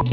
And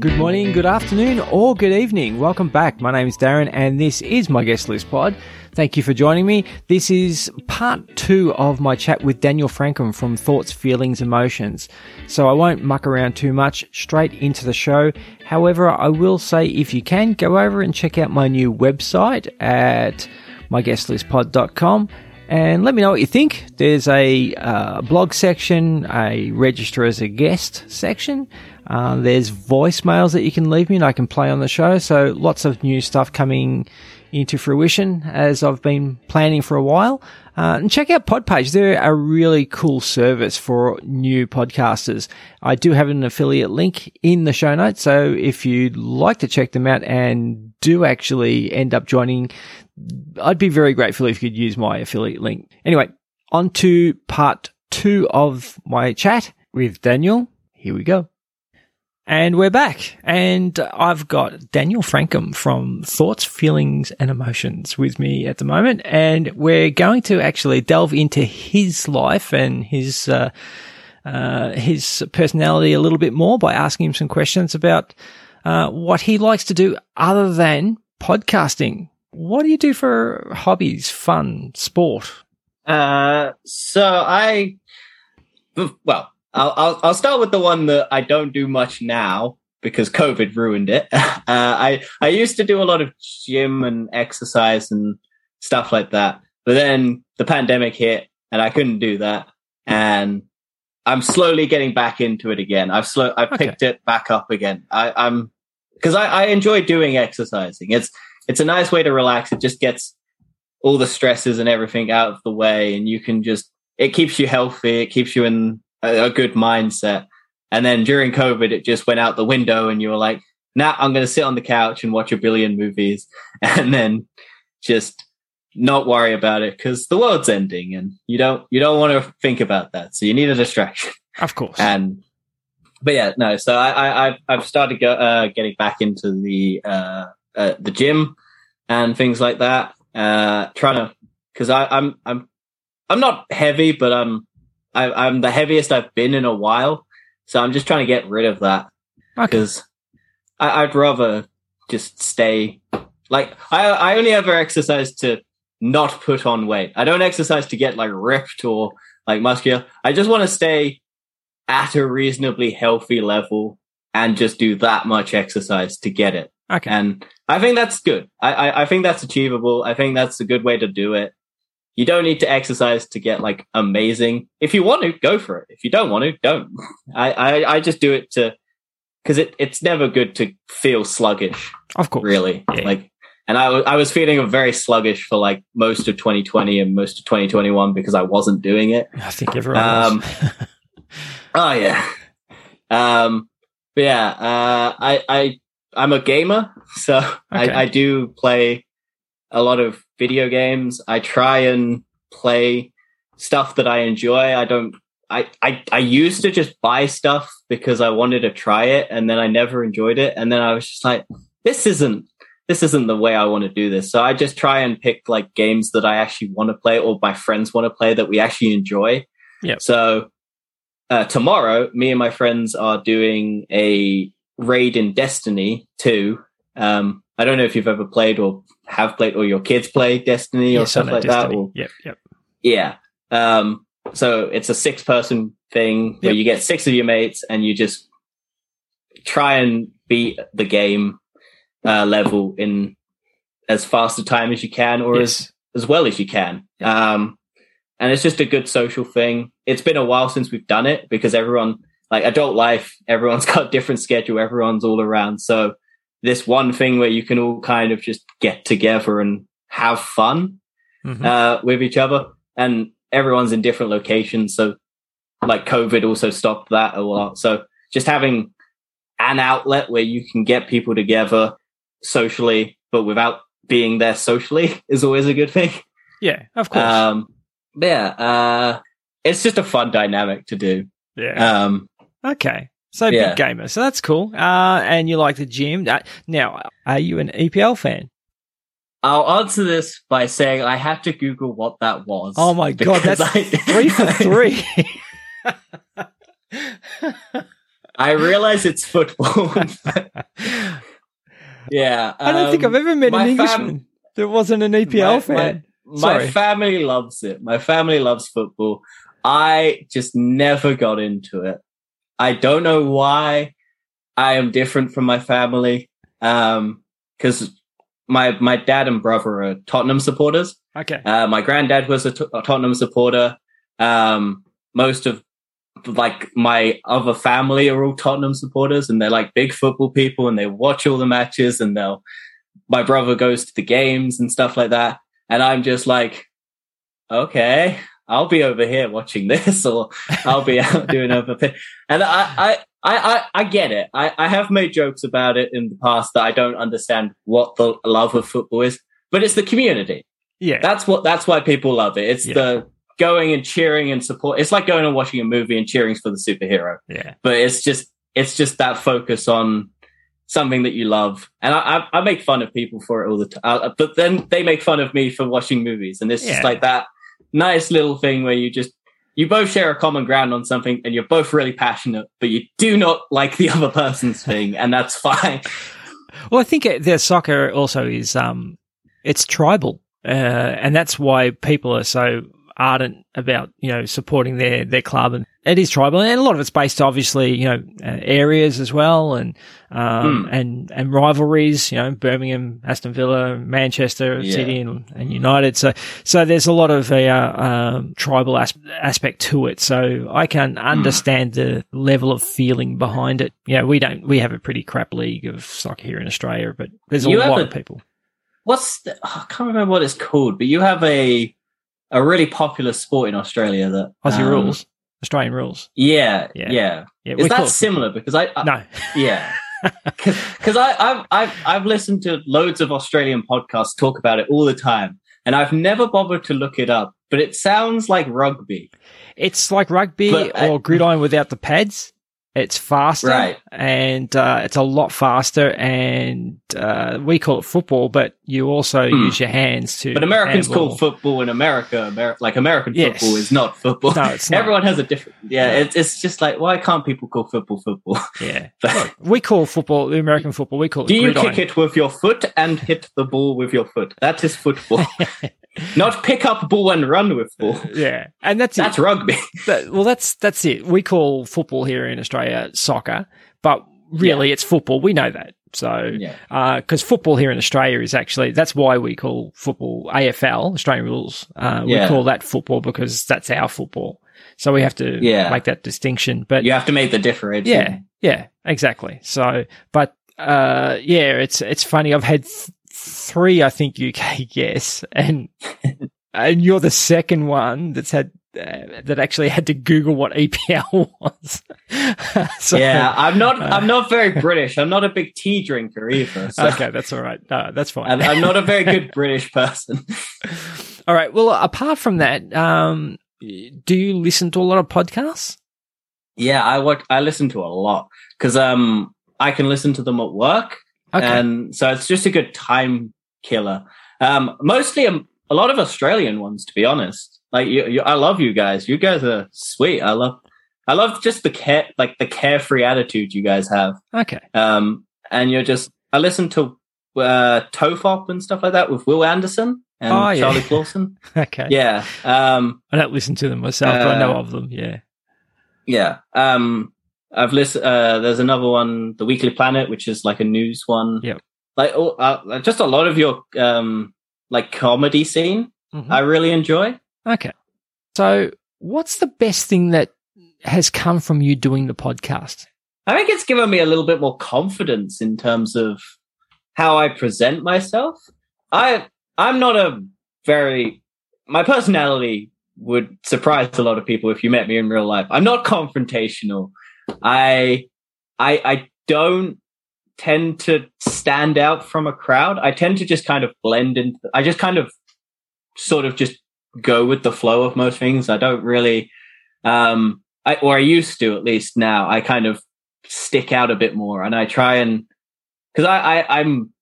good morning, good afternoon, or good evening. Welcome back. My name is Darren, and this is my guest list pod. Thank you for joining me. This is part two of my chat with Daniel Frankcom from Thoughts, Feelings, Emotions. So I won't muck around too much, straight into the show. However, I will say if you can, go over and check out my new website at myguestlistpod.com and let me know what you think. There's a uh, blog section, a register as a guest section. Uh, there's voicemails that you can leave me and I can play on the show. So lots of new stuff coming into fruition as I've been planning for a while. Uh, and check out Podpage. They're a really cool service for new podcasters. I do have an affiliate link in the show notes. So if you'd like to check them out and do actually end up joining, I'd be very grateful if you could use my affiliate link. Anyway, on to part two of my chat with Daniel. Here we go. And we're back. And I've got Daniel Frankcom from Thoughts, Feelings and Emotions with me at the moment. And we're going to actually delve into his life and his, uh, uh, his personality a little bit more by asking him some questions about, uh, what he likes to do other than podcasting. What do you do for hobbies, fun, sport? Uh, so I, well, I'll, I'll, I'll start with the one that I don't do much now because COVID ruined it. Uh, I I used to do a lot of gym and exercise and stuff like that, but then the pandemic hit and I couldn't do that, and I'm slowly getting back into it again. I've slow I've Okay. picked it back up again. I, I'm because I, I enjoy doing exercising. It's it's a nice way to relax. It just gets all the stresses and everything out of the way, and you can just it keeps you healthy. It keeps you in a, a good mindset. And then during COVID, it just went out the window, and you were like, "Nah, I'm going to sit on the couch and watch a billion movies, and then just not worry about it because the world's ending, and you don't you don't want to think about that. So you need a distraction." Of course. and but yeah no so i i I've- i've started go, uh, getting back into the uh, uh the gym and things like that uh trying to because i i'm i'm i'm not heavy but i'm I, i'm the heaviest i've been in a while so i'm just trying to get rid of that because I, I'd rather just stay like I I only ever exercise to not put on weight. I don't exercise to get like ripped or like muscular. I just want to stay at a reasonably healthy level and just do that much exercise to get it. Okay. And I think that's good. I, I, I think that's achievable. I think that's a good way to do it. You don't need to exercise to get like amazing. If you want to, go for it. If you don't want to, don't. I, I, I just do it to, cause it, it's never good to feel sluggish, of course. really. Yeah. Like, and I, I was feeling very sluggish for like most of 2020 and most of 2021 because I wasn't doing it. I think everyone Um, was. Oh yeah. Um, but yeah, uh, I, I, I'm a gamer, so Okay. I, I do play a lot of video games. I try and play stuff that I enjoy. I don't, I, I, I used to just buy stuff because I wanted to try it and then I never enjoyed it. And then I was just like, this isn't, this isn't the way I want to do this. So I just try and pick like games that I actually want to play or my friends want to play that we actually enjoy. Yeah. So uh, tomorrow, me and my friends are doing a raid in Destiny 2. Um, I don't know if you've ever played or have played or your kids play Destiny or Yes, stuff like Destiny. that. Or, Yep, yep. yeah. Um, so it's a six person thing where Yep. you get six of your mates and you just try and beat the game uh, level in as fast a time as you can or as Yes. as well as you can. Um, and it's just a good social thing. It's been a while since we've done it because everyone, like adult life, everyone's got different schedule. Everyone's all around. So this one thing where you can all kind of just get together and have fun Mhm. uh, with each other, and everyone's in different locations. So like COVID also stopped that a lot. So just having an outlet where you can get people together socially, but without being there socially is always a good thing. yeah, of course. Um, yeah, uh, it's just a fun dynamic to do. yeah. Um, okay. So yeah. big gamer. So that's cool. Uh, and you like the gym. Uh, now, are you an EPL fan? I'll answer this by saying I had to Google what that was. Oh my god, that's I- three for three. I realize it's football. yeah, I don't think um, I've ever met an fam- Englishman that wasn't an EPL my- fan. My, Sorry. my family loves it. My family loves football. I just never got into it. I don't know why. I am different from my family. Um, because my my dad and brother are Tottenham supporters. okay. Uh, my granddad was a, a Tottenham supporter. Um, most of like my other family are all Tottenham supporters, and they're like big football people, and they watch all the matches, and they'll. My brother goes to the games and stuff like that, and I'm just like, okay, I'll be over here watching this, or I'll be out doing other things. And I, I, I, I, get it. I, I have made jokes about it in the past that I don't understand what the love of football is, but it's the community. Yeah. That's what. That's why people love it. It's Yeah. the going and cheering and support. It's like going and watching a movie and cheering for the superhero. yeah. But it's just it's just that focus on something that you love. And I I, I make fun of people for it all the time. Uh, but then they make fun of me for watching movies, and it's Yeah. just like that nice little thing where you just. You both share a common ground on something and you're both really passionate, but you do not like the other person's thing, and that's fine. Well, I think the soccer also is um, it's tribal, uh, and that's why people are so ardent about you know supporting their their club, and it is tribal, and a lot of it's based obviously you know uh, areas as well, and um, Hmm. and and rivalries, you know Birmingham, Aston Villa, Manchester Yeah. City, and, and United. So so there's a lot of a uh, um, tribal as- aspect to it. So I can Hmm. understand the level of feeling behind it. Yeah, we don't. We have a pretty crap league of soccer here in Australia, but there's a You lot a- of people. What's the, oh, I can't remember what it's called, but you have a a really popular sport in Australia that Aussie um, rules, Australian rules. Yeah, Yeah. yeah. Yeah, Is that it- similar? Because I, I no. yeah, because I I've, I've I've listened to loads of Australian podcasts talk about it all the time, and I've never bothered to look it up. But it sounds like rugby, It's like rugby But I- or gridiron without the pads. It's faster, Right. And uh, it's a lot faster, and uh, we call it football, but you also Hmm. use your hands to. but Americans handle. call football in America, Amer- like American Yes. football is not football. No, it's not. Everyone has a different. Yeah, No. it's it's just like why can't people call football football? Yeah, But- we call football the American football. We call it. Do you kick it with your foot and hit the ball with your foot? That is football. Not pick up ball and run with ball. Yeah, and that's That's it. rugby. That- well, that's that's it. We call football here in Australia soccer, but really it's football. We know that. So, Yeah. because football here in Australia is actually that's why we call football AFL Australian rules. Uh, we Yeah. call that football because that's our football. So we have to Yeah. make that distinction. But You have to make the difference. yeah, yeah, exactly. So, but uh, yeah, it's it's funny. I've had th- three, I think, UK guests, and and you're the second one that's had uh, that actually had to Google what EPL was. so, yeah, I'm not. uh, I'm not very British. I'm not a big tea drinker either. So Okay, that's all right. No, that's fine. I'm, I'm not a very good British person. all right. Well, apart from that, um, do you listen to a lot of podcasts? Yeah, I work. I listen to a lot because um I can listen to them at work, Okay. and so it's just a good time killer. Um, mostly a, a lot of Australian ones, to be honest. Like you, you, I love you guys. You guys are sweet. I love. I love just the care, like the carefree attitude you guys have. okay. Um, and you're just. I listen to uh, Tofop and stuff like that with Wil Anderson and Oh, yeah. Charlie Clausen. Okay. yeah. Um, I don't listen to them myself, but I know Uh, of them. Yeah. Yeah. Um, I've listened. Uh, there's another one, The Weekly Planet, which is like a news one. Yeah, Like, oh, uh, just a lot of your um, like comedy scene. Mhm. I really enjoy. Okay. So, what's the best thing that has come from you doing the podcast? I think it's given me a little bit more confidence in terms of how I present myself. I I'm not a very my personality would surprise a lot of people if you met me in real life. I'm not confrontational. I I I don't tend to stand out from a crowd. I tend to just kind of blend in. I just kind of sort of just go with the flow of most things. I don't really um I or I used to at least now. I kind of stick out a bit more and I try and because I, I I'm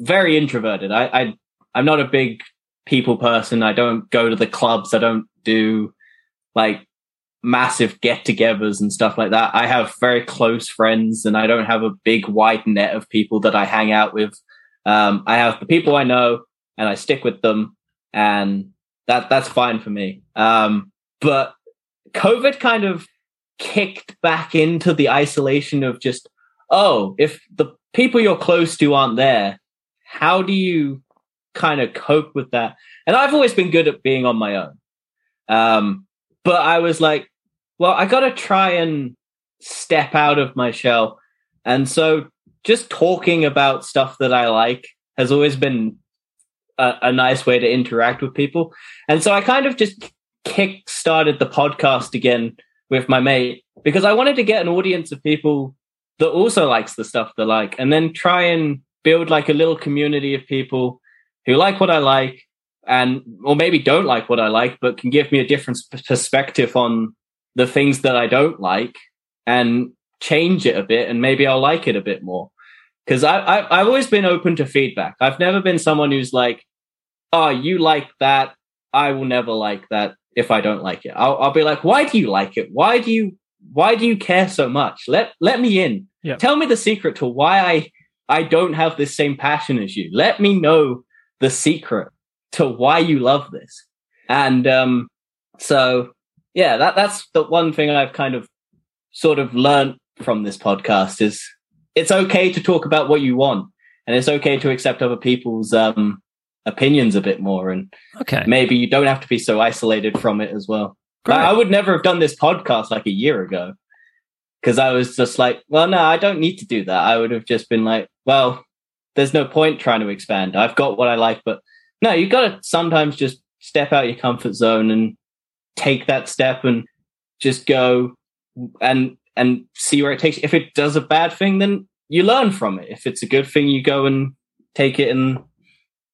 very introverted. I, I I'm not a big people person. I don't go to the clubs. I don't do like massive get-togethers and stuff like that. I have very close friends, and I don't have a big wide net of people that I hang out with. Um, I have the people I know, and I stick with them, and that that's fine for me. Um, but COVID kind of kicked back into the isolation of just, oh, if the people you're close to aren't there, how do you kind of cope with that? And I've always been good at being on my own. Um, but I was like, well, I got to try and step out of my shell. And so just talking about stuff that I like has always been a, a nice way to interact with people. And so I kind of just kick started the podcast again with my mate because I wanted to get an audience of people that also likes the stuff they like and then try and build like a little community of people who like what I like and or maybe don't like what I like but can give me a different perspective on the things that I don't like and change it a bit and maybe I'll like it a bit more because I, I I've always been open to feedback. I've never been someone who's like, "Oh, you like that? I will never like that if I don't like it." I'll, I'll be like, "Why do you like it? Why do you why do you care so much? Let let me in. Tell me the secret to why I I don't have this same passion as you. Let me know the secret to why you love this." And um, so yeah, that that's the one thing I've kind of sort of learned from this podcast is it's okay to talk about what you want and it's okay to accept other people's um, opinions a bit more and Okay. maybe you don't have to be so isolated from it as well. I, I would never have done this podcast like a year ago because I was just like, well, no, I don't need to do that. I would have just been like, well, there's no point trying to expand. I've got what I like, but no, you've got to sometimes just step out your comfort zone and take that step and just go and and see where it takes. you. If it does a bad thing, then you learn from it. If it's a good thing, you go and take it and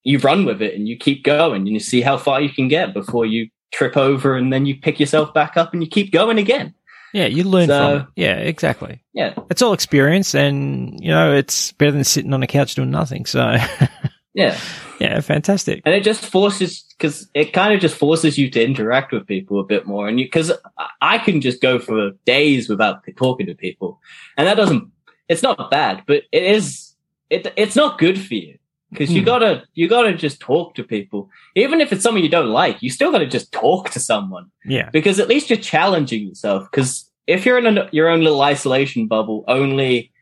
you run with it and you keep going and you see how far you can get before you trip over and then you pick yourself back up and you keep going again. Yeah, you learn So- from it. Yeah, exactly. Yeah. It's all experience, and you know it's better than sitting on a couch doing nothing. So, Yeah. yeah, fantastic. And it just forces, because it kind of just forces you to interact with people a bit more. And you, because I can just go for days without talking to people. And that doesn't, it's not bad, but it is, it, it's not good for you. Because you Hmm. gotta, you gotta just talk to people. Even if it's someone you don't like, you still gotta just talk to someone. Yeah, because at least you're challenging yourself. Because if you're in a, your own little isolation bubble, only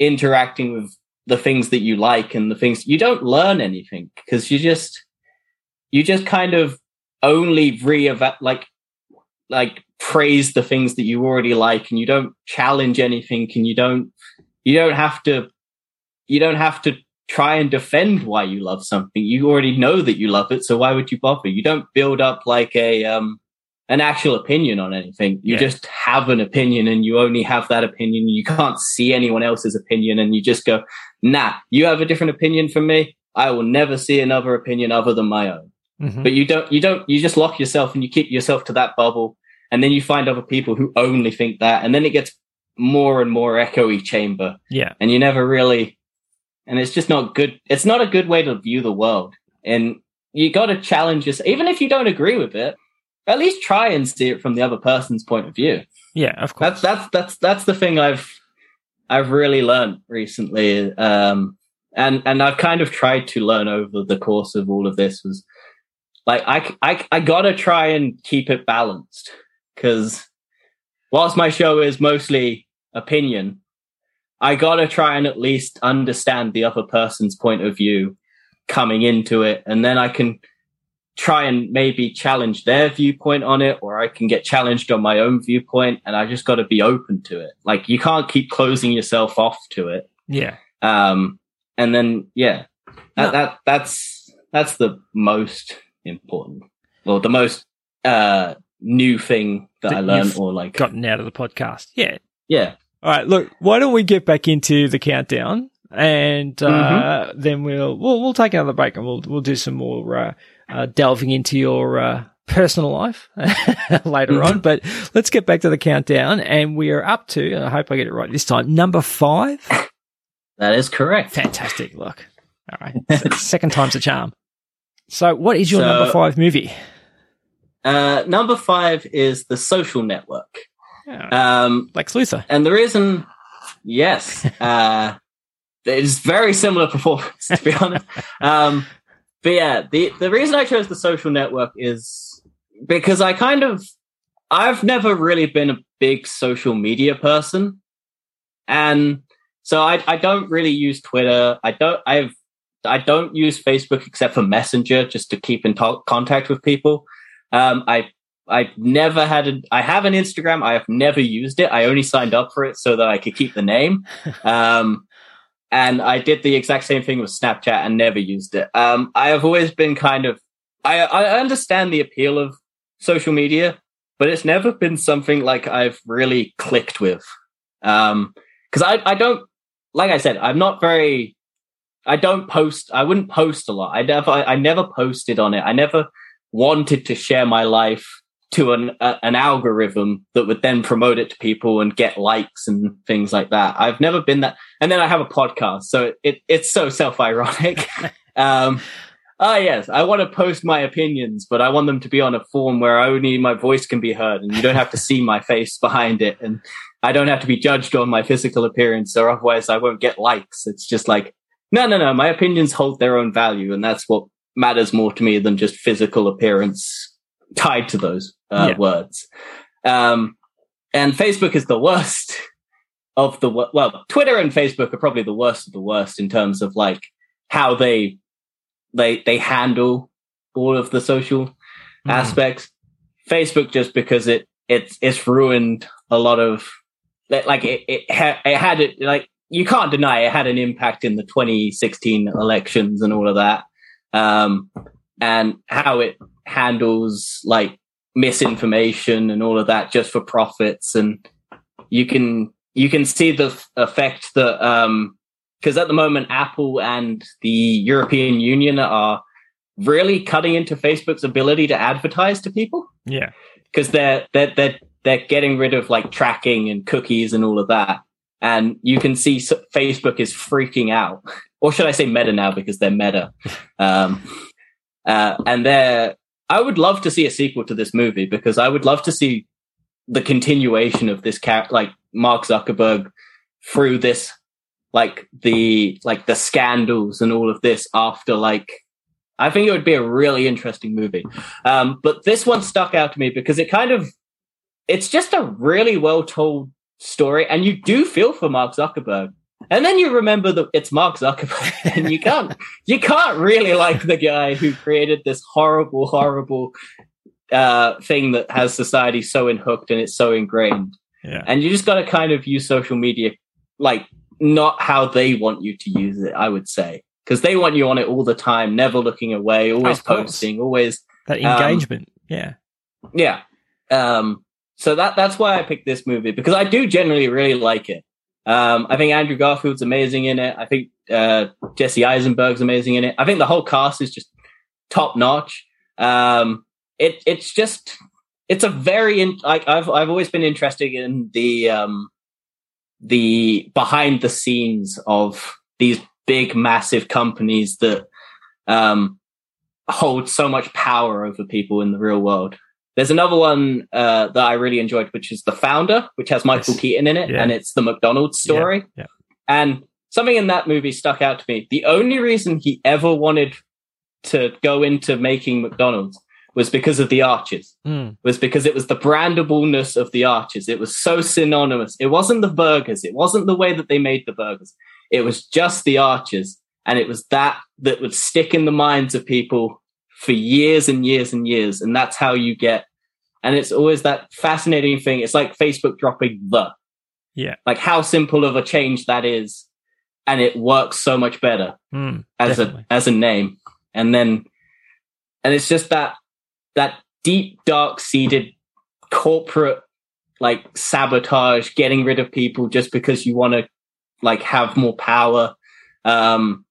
interacting with the things that you like and the things you don't learn anything because you just you just kind of only re like like praise the things that you already like and you don't challenge anything and you don't you don't have to you don't have to try and defend why you love something you already know that you love it so why would you bother you don't build up like a um an actual opinion on anything. You Yeah. just have an opinion and you only have that opinion. You can't see anyone else's opinion and you just go, nah, you have a different opinion from me. I will never see another opinion other than my own. Mhm. But you don't, you don't, you just lock yourself and you keep yourself to that bubble. And then you find other people who only think that. And then it gets more and more echoey chamber yeah, and you never really and it's just not good it's not a good way to view the world and you got to challenge yourself even if you don't agree with it at least try and see it from the other person's point of view yeah. Of course. that's that's that's that's the thing i've i've really learned recently um and and i've kind of tried to learn over the course of all of this was like i i, I gotta try and keep it balanced because whilst my show is mostly opinion i gotta try and at least understand the other person's point of view coming into it and then i can try and maybe challenge their viewpoint on it or i can get challenged on my own viewpoint and i just got to be open to it like you can't keep closing yourself off to it yeah, um and then yeah that, No. that that's that's the most important well the most uh new thing that, That i learned or like gotten out of the podcast. Yeah. yeah All right. Look, why don't we get back into the countdown, and uh, then we'll we'll we'll take another break, and we'll we'll do some more uh, uh, delving into your uh, personal life later on. But let's get back to the countdown, and we are up to. I hope I get it right this time. Number five. that is correct Fantastic. Look. All right. Second time's a charm. So, what is your So- number five movie? Uh, number five is The Social Network. Yeah. Um, Lex Luthor. and the reason, yes, uh, it's very similar performance to be honest. Um, but yeah, the the reason I chose The Social Network is because I kind of I've never really been a big social media person, and so I I don't really use Twitter. I don't I've I don't use Facebook except for Messenger just to keep in to- contact with people. Um, I I've never had. I have an Instagram. I have never used it. I only signed up for it so that I could keep the name. Um, and I did the exact same thing with Snapchat and never used it. Um, I have always been kind of. I I understand the appeal of social media, but it's never been something like I've really clicked with. Um, because I I don't like I said I'm not very. I don't post. I wouldn't post a lot. I never. I never posted on it. I never wanted to share my life to an uh, an algorithm that would then promote it to people and get likes and things like that. I've never been that. And then I have a podcast, so it, it it's so self ironic. um, ah, yes, I want to post my opinions, but I want them to be on a form where only my voice can be heard, and you don't have to see my face behind it, and I don't have to be judged on my physical appearance, or otherwise I won't get likes. It's just like no, no, no. My opinions hold their own value, and that's what matters more to me than just physical appearance tied to those uh, Yeah. words. Um, and Facebook is the worst of the wor- well, Twitter and Facebook are probably the worst of the worst in terms of like how they they they handle all of the social Mm. aspects. Facebook just because it it's it's ruined a lot of like like, it it, ha- it had it like you can't deny it had an impact in the 2016 elections and all of that um and how it handles like misinformation and all of that just for profits and you can you can see the f- effect that um because at the moment apple and the european union are really cutting into facebook's ability to advertise to people Yeah. because they're they're they're they're getting rid of like tracking and cookies and all of that, and you can see Facebook is freaking out, or should I say Meta now because they're Meta, um, uh, and they're. I would love to see a sequel to this movie because I would love to see the continuation of this character, like Mark Zuckerberg, through this, like the like the scandals and all of this after like. I think it would be a really interesting movie. Um, but this one stuck out to me because it kind of, it's just a really well told story, and you do feel for Mark Zuckerberg. And then you remember that it's Mark Zuckerberg, and you can't, you can't really like the guy who created this horrible, horrible uh, thing that has society so unhooked and it's so ingrained. Yeah. And you just got to kind of use social media like not how they want you to use it, I would say. Because they want you on it all the time, never looking away, always posting, always That Um, engagement. yeah. yeah. Um, so that that's why I picked this movie because I do generally really like it. Um, I think Andrew Garfield's amazing in it. I think uh, Jesse Eisenberg's amazing in it. I think the whole cast is just top notch. Um, it it's just it's a very in, like I've I've always been interested in the um, the behind the scenes of these big massive companies that um, hold so much power over people in the real world. There's another one uh, that I really enjoyed, which is The Founder, which has Michael Yes. Keaton in it, Yeah. and it's the McDonald's story. Yeah. And something in that movie stuck out to me. The only reason he ever wanted to go into making McDonald's was because of the arches Mm. was because it was the brandableness of the arches. It was so synonymous. It wasn't the burgers. It wasn't the way that they made the burgers. It was just the arches. And it was that that would stick in the minds of people for years and years and years. And that's how you get, and it's always that fascinating thing. It's like Facebook dropping the, Yeah. like how simple of a change that is. And it works so much better Mm. as Definitely. a as a name and then and it's just that that deep dark seated corporate like sabotage getting rid of people just because you want to like have more power um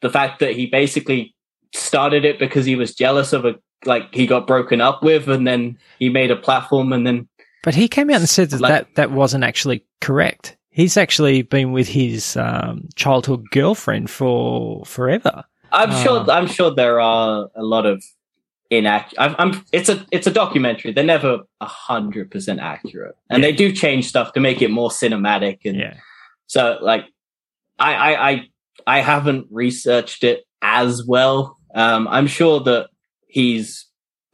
the fact that he basically started it because he was jealous of a like he got broken up with and then he made a platform and then But he came out and said that Like- that, that wasn't actually correct. He's actually been with his um, childhood girlfriend for forever. I'm sure. I'm sure there are a lot of inaccurate. I'm, I'm. It's a. It's a documentary. They're never a hundred percent accurate, and Yeah. they do change stuff to make it more cinematic. And Yeah. so, like, I, I, I, I haven't researched it as well. Um, I'm sure that he's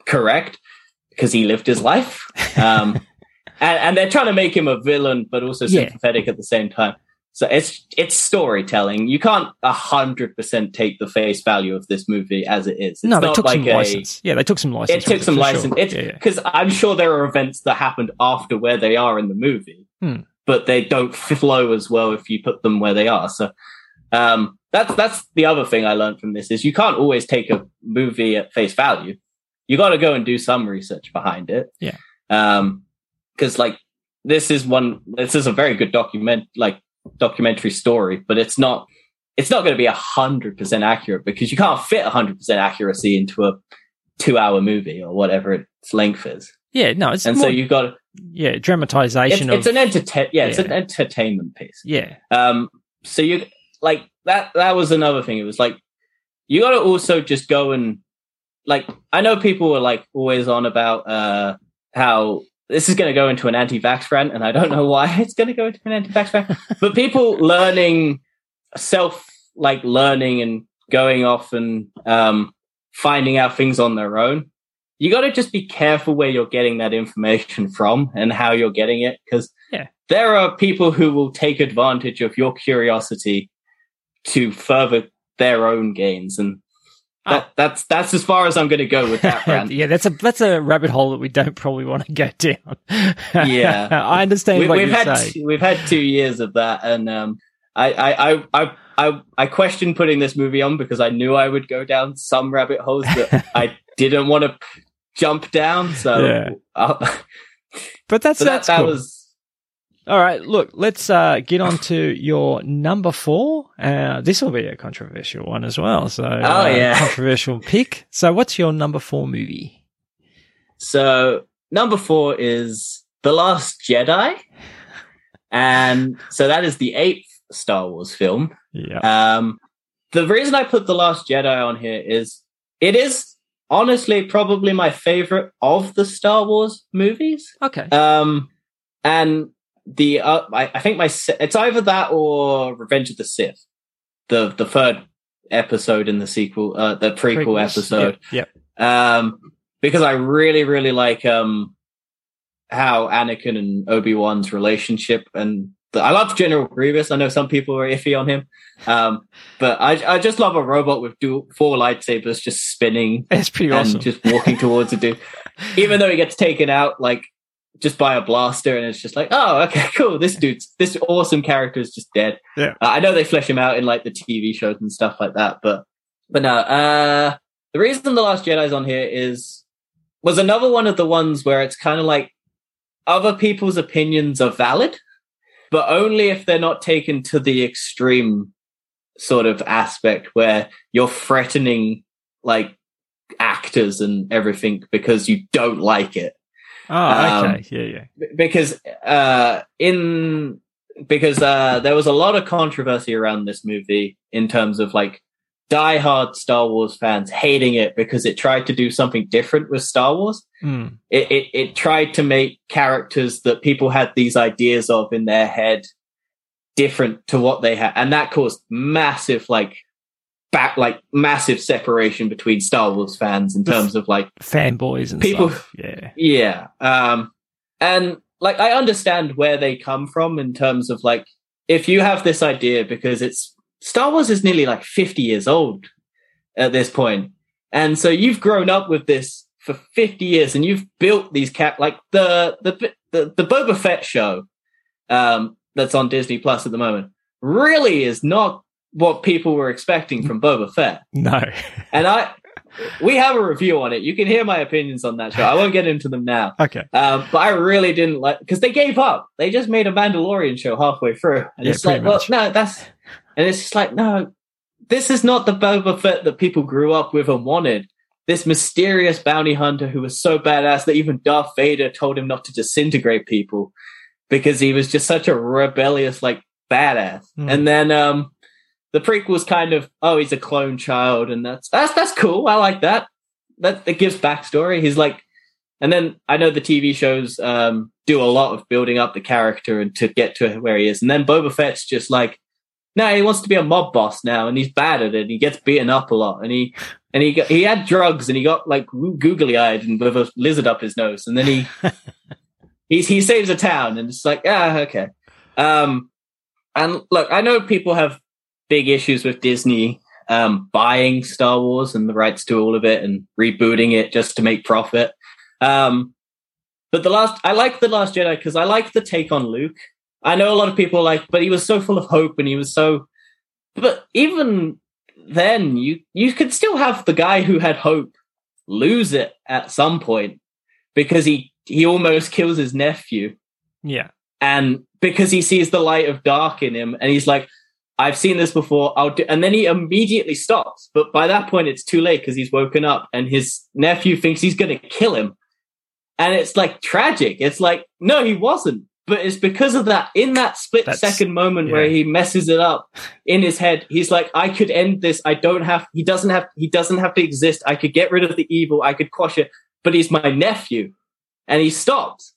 correct because he lived his life. Um, and, and they're trying to make him a villain, but also Yeah. sympathetic at the same time. So it's it's storytelling. You can't a hundred percent take the face value of this movie as it is. It's no, they took like some a, license. Yeah, they took some license. It took some for sure. license. It's yeah, yeah. because I'm sure there are events that happened after where they are in the movie, Hmm. but they don't flow as well if you put them where they are. So um, that's that's the other thing I learned from this is you can't always take a movie at face value. You got to go and do some research behind it. Yeah. Um, because like this is one. This is a very good document, like documentary story, but it's not. It's not going to be a hundred percent accurate because you can't fit a hundred percent accuracy into a two-hour movie or whatever its length is. Yeah, no, it's And more, so you've got yeah dramatization it's of an entertain. Yeah, it's an entertainment piece. yeah, Um, so you like that. That was another thing. It was like you got to also just go and like. I know people were like always on about uh how this is going to go into an anti-vax rant, and I don't know why it's going to go into an anti-vax rant. but people learning self like learning and going off and um finding out things on their own. You got to just be careful where you're getting that information from and how you're getting it because Yeah. there are people who will take advantage of your curiosity to further their own gains and that, that's that's as far as I'm going to go with that rant. yeah, that's a that's a rabbit hole that we don't probably want to go down. Yeah. I understand we, what we've you're had saying. we've had two years of that, and um, I, I, I, I, I, I questioned putting this movie on because I knew I would go down some rabbit holes that I didn't want to jump down. So, Yeah. uh, but that's so that, that's that cool. was All right, look, let's uh, get on to your number four. Uh, this will be a controversial one as well. So, Oh, uh, yeah. controversial pick. So, what's your number four movie? so. Number four is The Last Jedi, and so that is the eighth Star Wars film. Yeah, Um, the reason I put The Last Jedi on here is it is honestly probably my favorite of the Star Wars movies. okay. Um, and the uh, I, I think my it's either that or Revenge of the Sith, the the third episode in the sequel, uh, the prequel Prequels. episode. Yep. Um, because I really really like um how Anakin and Obi Wan's relationship, and the, I love General Grievous. I know some people are iffy on him, um, but I I just love a robot with dual, four lightsabers just spinning It's pretty and awesome. just walking towards a dude. Even though he gets taken out like just by a blaster, and it's just like, oh, okay, cool. This dude's this awesome character is just dead. Yeah. Uh, I know they flesh him out in like the TV shows and stuff like that, but but no. Uh, the reason the Last Jedi's on here is was another one of the ones where it's kind of like other people's opinions are valid, but only if they're not taken to the extreme sort of aspect where you're threatening like actors and everything because you don't like it oh, um, okay. yeah, yeah. B- because uh in because uh there was a lot of controversy around this movie in terms of like diehard Star Wars fans hating it because it tried to do something different with Star Wars. Mm. It it, it tried to make characters that people had these ideas of in their head different to what they had, and that caused massive like back like massive separation between Star Wars fans in terms of like Fanboys and People- stuff. Yeah. yeah. Um, and like, I understand where they come from in terms of like, if you have this idea, because it's Star Wars is nearly like 50 years old at this. And so you've grown up with this for 50 years and you've built these cat, like the, the, the, the Boba Fett show, um, that's on Disney Plus at the moment really is not what people were expecting from Boba Fett. No. And I, we have a review on it. You can hear my opinions on that show. I won't get into them now. okay. Um, but I really didn't like because they gave up. They just made a Mandalorian show halfway through, and Yeah, it's like, pretty well, no, that's, and it's just like, no, this is not the Boba Fett that people grew up with and wanted. This mysterious bounty hunter who was so badass that even Darth Vader told him not to disintegrate people because he was just such a rebellious, like badass. Hmm. And then, um, the prequel's kind of oh he's a clone child and that's that's that's cool. I like that. That it gives backstory. He's like, and then I know the TV shows um, do a lot of building up the character and to get to where he is, and then Boba Fett's just like no, he wants to be a mob boss now, and he's bad at it. He gets beaten up a lot, and he and he got, he had drugs, and he got like googly eyed and with a lizard up his nose, and then he he he saves a town, and it's like ah okay. Um, and look, I know people have big issues with Disney um, buying Star Wars and the rights to all of it and rebooting it just to make profit. Um, but the last, I like the Last Jedi because I like the take on Luke I know a lot of people like, but he was so full of hope and he was so. But even then, you you could still have the guy who had hope lose it at some point because he he almost kills his nephew. Yeah, and because he sees the light of dark in him, and he's like, "I've seen this before. I'll do." And then he immediately stops. But by that point, it's too late because he's woken up, and his nephew thinks he's going to kill him. And it's like tragic. It's like, no, he wasn't but it's because of that in that split That's, second moment yeah. where he messes it up in his head he's like i could end this i don't have he doesn't have he doesn't have to exist i could get rid of the evil i could quash it but he's my nephew and he stops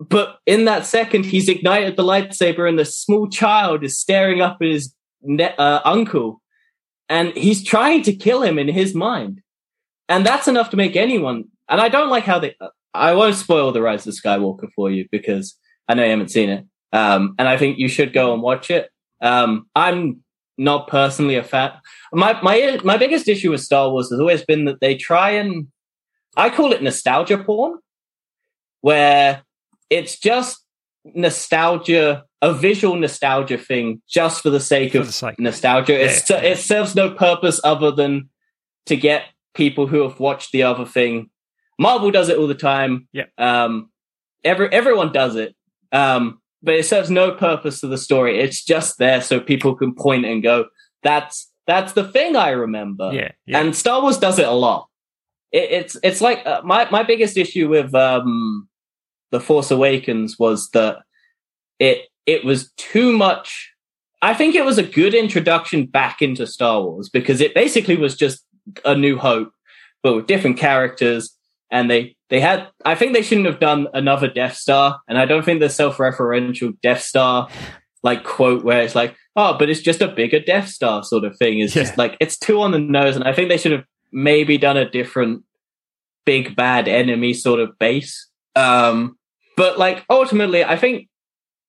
but in that second he's ignited the lightsaber and the small child is staring up at his ne- uh, uncle and he's trying to kill him in his mind and that's enough to make anyone and i don't like how they I won't spoil the Rise of Skywalker for you because I know you haven't seen it, um, and I think you should go and watch it. Um, I'm not personally a fan. My my my biggest issue with Star Wars has always been that they try and I call it nostalgia porn, where it's just nostalgia, a visual nostalgia thing, just for the sake for of the sake. nostalgia. Yeah. it serves no purpose other than to get people who have watched the other thing. Marvel does it all the time. Yeah. Um, every everyone does it. Um, but it serves no purpose to the story. It's just there so people can point and go, "That's that's the thing I remember." Yeah, yeah. And Star Wars does it a lot. It, it's it's like uh, my my biggest issue with um, the Force Awakens was that it it was too much. I think it was a good introduction back into Star Wars because it basically was just a New Hope, but with different characters, and they they had I think they shouldn't have done another Death Star, and I don't think the self-referential Death Star like quote where it's like, oh, but it's just a bigger Death Star sort of thing is yeah. just like it's too on the nose, and I think they should have maybe done a different big bad enemy sort of base. Um, but like ultimately, I think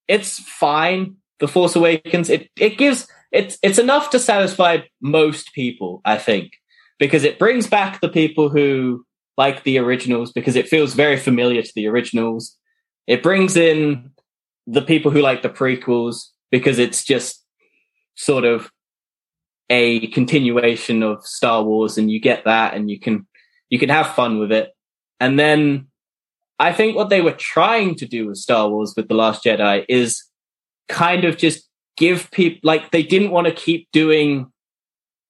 it's fine. The Force Awakens, it it gives it's it's enough to satisfy most people, I think, because it brings back the people who like the originals because it feels very familiar to the originals. It brings in the people who like the prequels because it's just sort of a continuation of Star Wars and you get that and you can you can have fun with it. And then I think what they were trying to do with Star Wars with The Last Jedi is kind of just give people like they didn't want to keep doing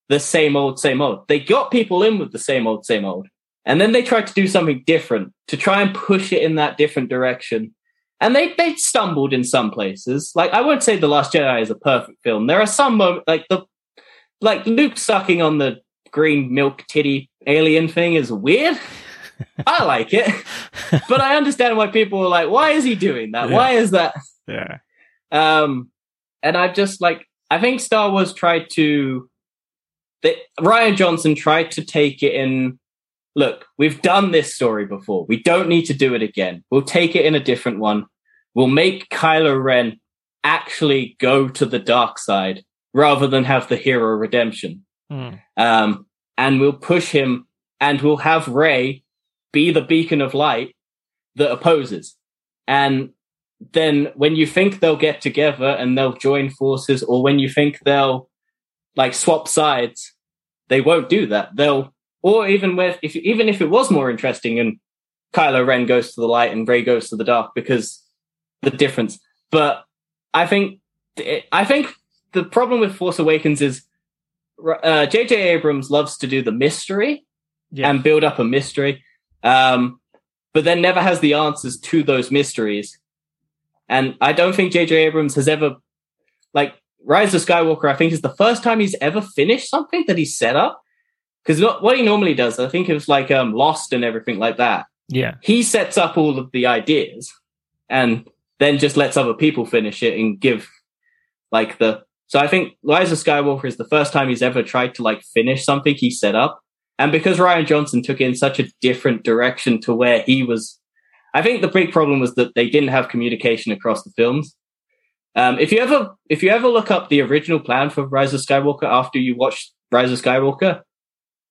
the same old same old. They got people in with the same old same old. And then they tried to do something different to try and push it in that different direction. And they, they stumbled in some places. Like, I won't say The Last Jedi is a perfect film. There are some moments, like the, like Luke sucking on the green milk titty alien thing is weird. I like it, but I understand why people are like, why is he doing that? Yeah. Why is that? Yeah. Um, and I've just like, I think Star Wars tried to, they, Rian Johnson tried to take it in look, we've done this story before. We don't need to do it again. We'll take it in a different one. We'll make Kylo Ren actually go to the dark side rather than have the hero redemption. Mm. Um, and we'll push him and we'll have Rey be the beacon of light that opposes. And then when you think they'll get together and they'll join forces, or when you think they'll like swap sides, they won't do that. They'll or even with if even if it was more interesting and Kylo Ren goes to the light and Rey goes to the dark because the difference. But I think I think the problem with Force Awakens is J.J. Uh, Abrams loves to do the mystery yeah. and build up a mystery, um, but then never has the answers to those mysteries. And I don't think J.J. Abrams has ever like Rise of Skywalker, I think, is the first time he's ever finished something that he set up. Because what he normally does, I think it was like um, Lost and everything like that. Yeah. He sets up all of the ideas and then just lets other people finish it and give like the. So I think Rise of Skywalker is the first time he's ever tried to like finish something he set up. And because Rian Johnson took in such a different direction to where he was, I think the big problem was that they didn't have communication across the films. Um, if you ever if you ever look up the original plan for Rise of Skywalker after you watch Rise of Skywalker,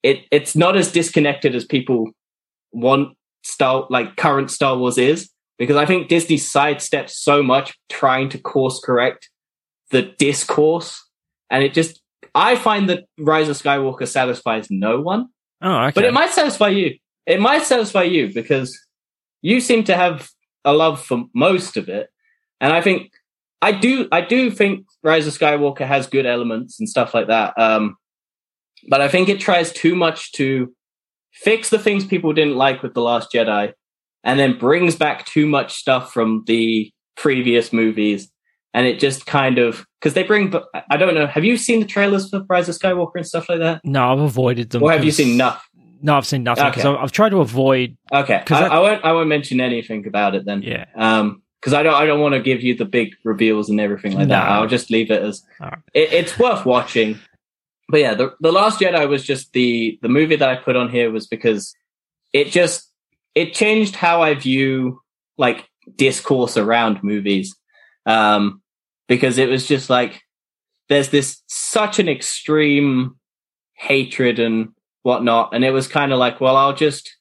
it it's not as disconnected as people want Star like current Star Wars is because I think Disney sidesteps so much trying to course correct the discourse, and it just I find that Rise of Skywalker satisfies no one, Oh, okay. but it might satisfy you. It might satisfy you because you seem to have a love for most of it, and I think I do. I do think Rise of Skywalker has good elements and stuff like that. Um, but I think it tries too much to fix the things people didn't like with the Last Jedi, and then brings back too much stuff from the previous movies. And it just kind of because they bring. I don't know. Have you seen the trailers for Rise of Skywalker and stuff like that, no, I've avoided them. or have you seen nothing? No, I've seen nothing because Okay. I've, I've tried to avoid. Okay, I, that- I won't. I won't mention anything about it then. Yeah. Um, because I don't. I don't want to give you the big reveals and everything like that. I'll just leave it as Alright. it, it's worth watching. But yeah, the the Last Jedi was just the the movie that I put on here was because it just it changed how I view like discourse around movies. Um, because it was just like there's this such an extreme hatred and whatnot, and it was kind of like, well, I'll just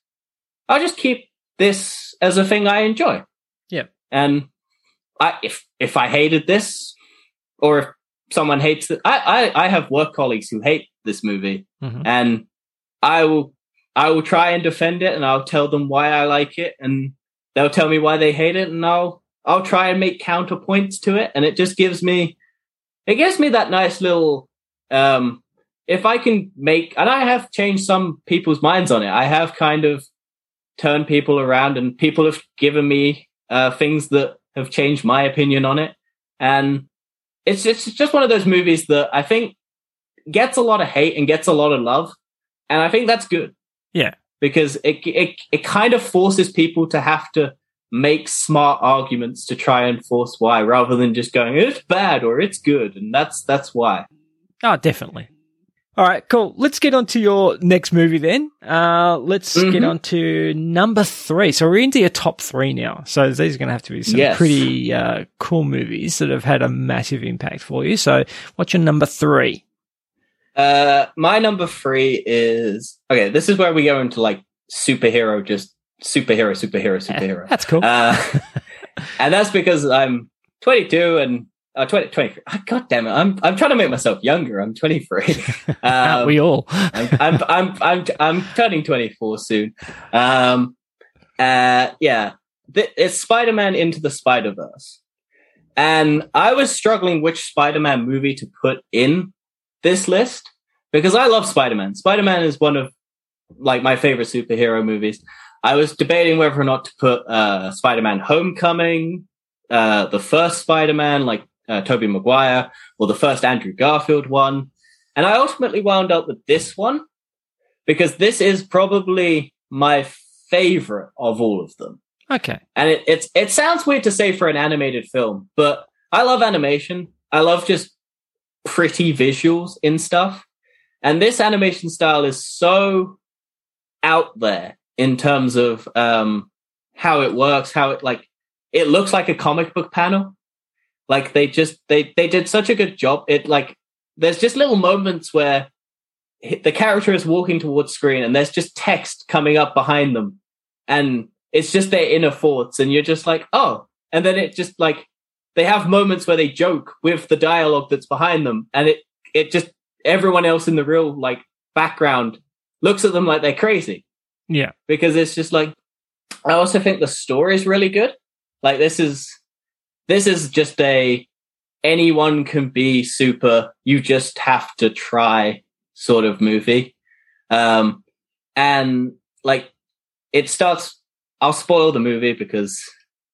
I'll just keep this as a thing I enjoy. Yeah, And I if if I hated this, or if someone hates it, I I, I have work colleagues who hate this movie, Mhm. and I will I will try and defend it, and I'll tell them why I like it, and they'll tell me why they hate it, and I'll I'll try and make counterpoints to it, and it just gives me it gives me that nice little um if I can make and I have changed some people's minds on it. I have kind of turned people around and people have given me uh things that have changed my opinion on it. And it's it's just one of those movies that I think gets a lot of hate and gets a lot of love. And I think that's good. Yeah. Because it it it kind of forces people to have to make smart arguments to try and force why rather than just going it's bad or it's good and that's that's why. Oh, definitely. All right, cool. Let's get on to your next movie then. Uh, let's get Mhm. on to number three. So we're into your top three now. So these are going to have to be some Yes. pretty uh, cool movies that have had a massive impact for you. So what's your number three? Uh, my number three is okay. This is where we go into like superhero, just superhero, superhero, superhero. That's cool. Uh, and that's because I'm 22 and uh, 20, 23. Ah, God damn it! I'm I'm trying to make myself younger. I'm 23. Um, we all? I'm, I'm I'm I'm I'm turning 24 soon. Um, uh, yeah, Th- it's Spider-Man into the Spider-Verse, and I was struggling which Spider-Man movie to put in this list because I love Spider-Man. Spider-Man is one of like my favorite superhero movies. I was debating whether or not to put uh, Spider-Man: Homecoming, uh, the first Spider-Man, like uh, Tobey Maguire, or the first Andrew Garfield one. And I ultimately wound up with this one because this is probably my favorite of all of them. Okay. And it, it's it sounds weird to say for an animated film, but I love animation. I love just pretty visuals in stuff. And this animation style is so out there in terms of um how it works, how it like it looks like a comic book panel. Like they just they they did such a good job. It like there's just little moments where the character is walking towards screen and there's just text coming up behind them and it's just their inner thoughts and you're just like oh and then it just like they have moments where they joke with the dialogue that's behind them and it it just everyone else in the real like background looks at them like they're crazy Yeah. because it's just like I also think the story is really good. Like this is this is just a anyone can be super. You just have to try sort of movie. Um and like it starts I'll spoil the movie because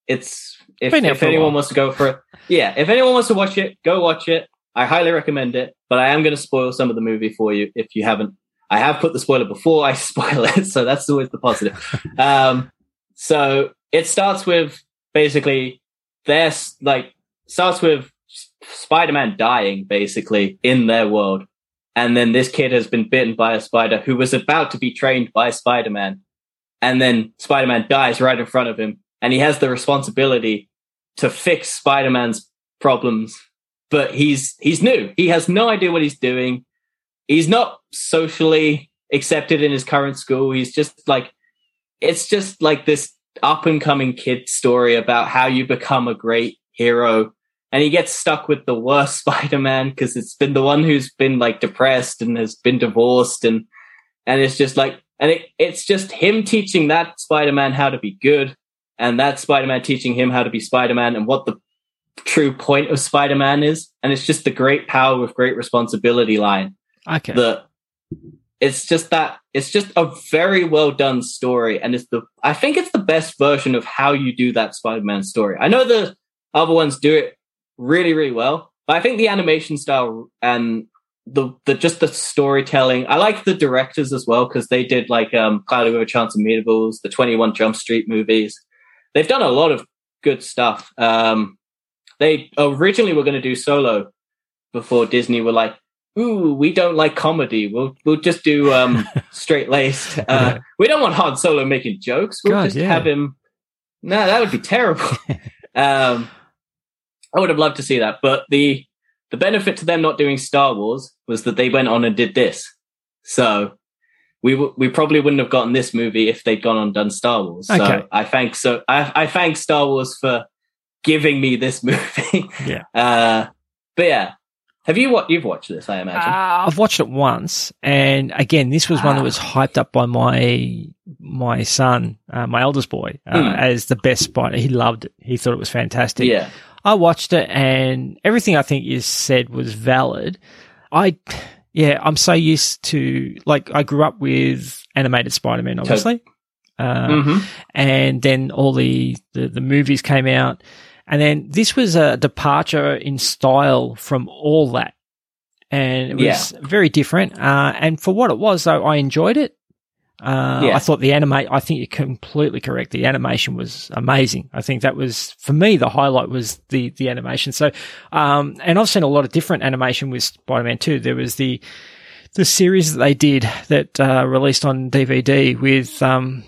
it's if, if anyone wants to go for it. Yeah, if anyone wants to watch it, go watch it. I highly recommend it, but I am going to spoil some of the movie for you if you haven't. I have put the spoiler before I spoil it, so that's always the positive. um, so it starts with basically there's like starts with Spider-Man dying basically in their world. And then this kid has been bitten by a spider who was about to be trained by Spider-Man. And then Spider-Man dies right in front of him. And he has the responsibility to fix Spider-Man's problems. But he's, he's new. He has no idea what he's doing. He's not socially accepted in his current school. He's just like, it's just like this up and coming kid story about how you become a great hero and he gets stuck with the worst Spider-Man because it's been the one who's been like depressed and has been divorced and and it's just like and it, it's just him teaching that Spider-Man how to be good and that Spider-Man teaching him how to be Spider-Man and what the true point of Spider-Man is and it's just the great power with great responsibility line. Okay. The it's just that it's just a very well done story and it's the I think it's the best version of how you do that Spider-Man story. I know the other ones do it really, really well. But I think the animation style and the the just the storytelling. I like the directors as well because they did like um with a Chance of Meatballs, the Twenty One Jump Street movies. They've done a lot of good stuff. Um, they originally were going to do Solo before Disney were like, "Ooh, we don't like comedy. We'll we'll just do um straight laced. Uh, we don't want Han Solo making jokes. We'll God, just yeah. have him. No, that would be terrible. um, I would have loved to see that, but the the benefit to them not doing Star Wars was that they went on and did this. So we w- we probably wouldn't have gotten this movie if they'd gone on and done Star Wars. So I thank so I, I thank Star Wars for giving me this movie. Yeah. Uh, but yeah, have you what you've watched this? I imagine. Uh, I've watched it once, and again, this was one that Ah. was hyped up by my my son, uh, my eldest boy, uh, Hmm. as the best spider. He loved it. He thought it was fantastic. yeah. I watched it, and everything I think you said was valid. I, yeah, I'm so used to like I grew up with animated Spider-Man, obviously, uh, hmm and then all the, the the movies came out, and then this was a departure in style from all that, and it was very different. Uh, and for what it was, though, I enjoyed it. Uh, Yeah. I thought the anime. I think you're completely correct. The animation was amazing. I think that was for me the highlight was the the animation. So, um, and I've seen a lot of different animation with Spider-Man 2. There was the the series that they did that uh, released on DVD with um,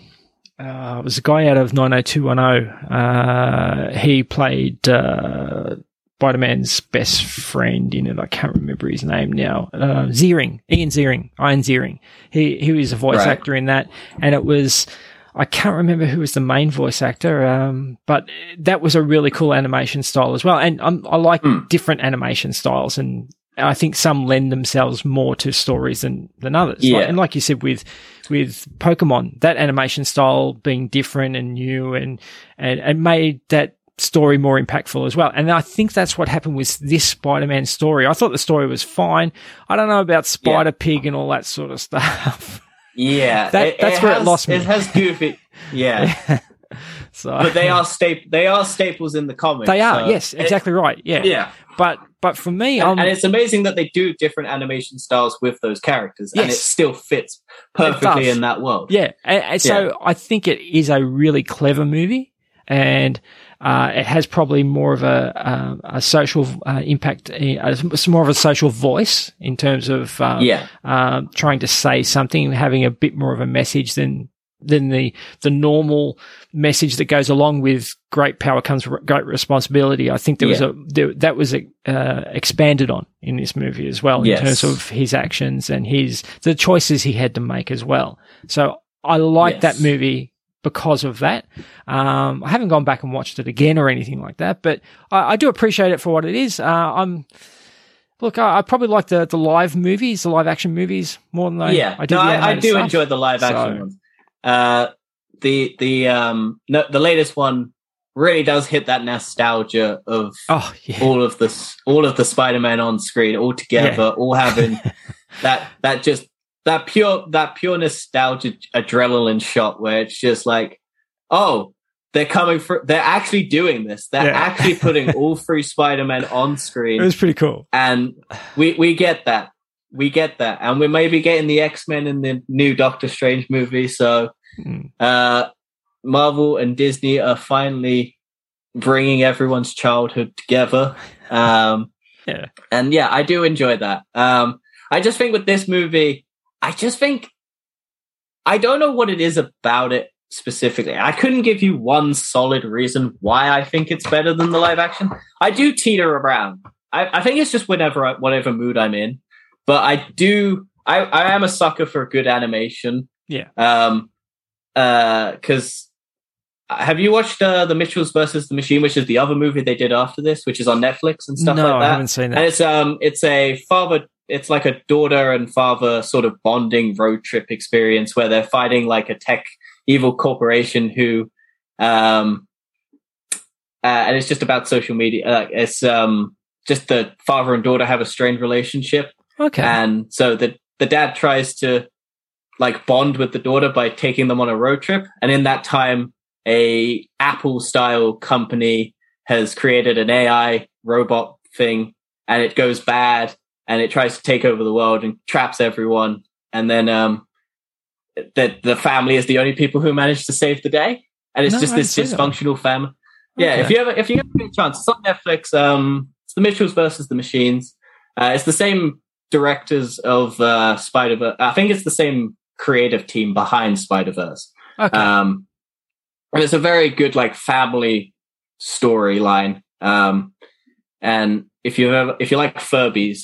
uh, it was a guy out of 90210. Uh, he played uh, Spider-Man's best friend in it. I can't remember his name now. Uh, Ziering, Ian Ziering, Ian Ziering. He he was a voice Right. actor in that, and it was. I can't remember who was the main voice actor, um, but that was a really cool animation style as well. And um, I like Mm. different animation styles, and I think some lend themselves more to stories than than others. Yeah. Like, and like you said with with Pokemon, that animation style being different and new, and and and made that story more impactful as well. And I think that's what happened with this Spider-Man story. I thought the story was fine. I don't know about Spider Pig and all that sort of stuff. Yeah. That- that's where it lost me. It has goofy. Yeah. so but they are staple. They are staples in the comics. they are so- yes, exactly right. Yeah. Yeah. But but for me, And, and it's amazing that they do different animation styles with those characters, and it still fits perfectly in that world. Yeah, and, and so Yeah. I think it is a really clever movie, and uh, it has probably more of a um, a social uh, impact. uh, It's more of a social voice in terms of uh, Yeah. um, trying to say something, having a bit more of a message than than the the normal message that goes along with great power comes r- great responsibility. I think there was a there, that was a, uh, expanded on in this movie as well in terms of his actions and his the choices he had to make as well. So I like Yes. that movie because of that. Um, I haven't gone back and watched it again or anything like that, but I, I do appreciate it for what it is. Uh, I'm look, I, I probably like the the live movies, the live action movies more than I, yeah. I do no, I, I do stuff. enjoy the live action So- ones. Uh, the the um no, the latest one really does hit that nostalgia of Oh yeah, all of this all of the Spider-Man on screen all together, all having that that just that pure that pure nostalgia adrenaline shot where it's just like, oh, they're coming for they're actually doing this. They're Yeah. actually putting all three Spider-Man on screen. It was pretty cool. and we we get that. We get that. And we're maybe getting the X-Men in the new Doctor Strange movie. So Mm. uh Marvel and Disney are finally bringing everyone's childhood together. Um Yeah. and yeah, I do enjoy that. Um, I just think with this movie, I just think I don't know what it is about it specifically. I couldn't give you one solid reason why I think it's better than the live action. I do teeter around. I, I think it's just whenever I, whatever mood I'm in, but I do. I, I am a sucker for good animation. Yeah. Um. Uh. Because have you watched uh, the Mitchells versus the Machine, which is the other movie they did after this, which is on Netflix and stuff no, like I haven't seen that. and that. it's um it's a father it's like a daughter and father sort of bonding road trip experience where they're fighting like a tech evil corporation who um uh, and it's just about social media uh, it's um just the father and daughter have a strained relationship Okay. and so the the dad tries to like bond with the daughter by taking them on a road trip. And in that time a apple style company has created an ai robot thing and it goes bad and it tries to take over the world and traps everyone. And then um that the family is the only people who manage to save the day. And it's No, just this didn't see that. dysfunctional family. Yeah if you ever if you ever get a chance it's on netflix um it's the mitchells versus the machines. Uh, it's the same directors of uh spider-verse i think it's the same creative team behind spider-verse okay. um, and it's a very good like family storyline. Um, and if you ever, if you like Furbies,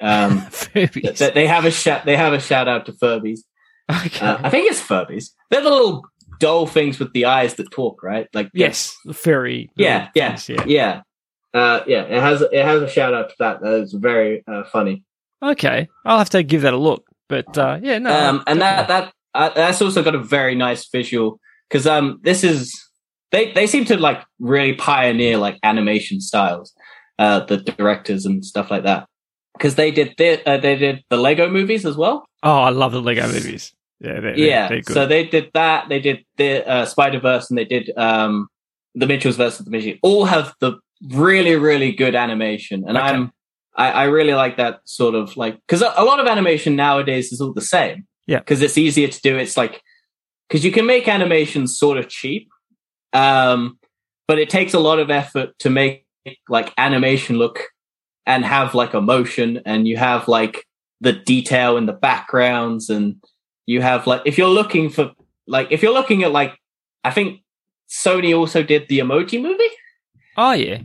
um, Furbies. th- they have a shout, they have a shout out to Furbies. okay. Uh, I think it's Furbies. They're the little doll things with the eyes that talk, right? Like yes, the furry. yeah, yeah, things, yeah. yeah, uh, yeah. It has it has a shout out to that. That is very uh, funny. Okay, I'll have to give that a look. But uh, yeah, no. um, and that that uh, that's also got a very nice visual because um this is they they seem to like really pioneer like animation styles uh the directors and stuff like that because they did the, uh, they did the Lego movies as well oh, I love the Lego movies. Yeah, they're, yeah they're good. so they did that they did the uh, Spider Verse and they did um the Mitchells versus the Machine all have the really really good animation and Okay. I'm I, I really like that sort of like because a, a lot of animation nowadays is all the same Yeah. because it's easier to do it's like because you can make animations sort of cheap um but it takes a lot of effort to make like animation look and have like emotion and you have like the detail in the backgrounds and you have like if you're looking for like if you're looking at like i think sony also did the emoji movie oh yeah,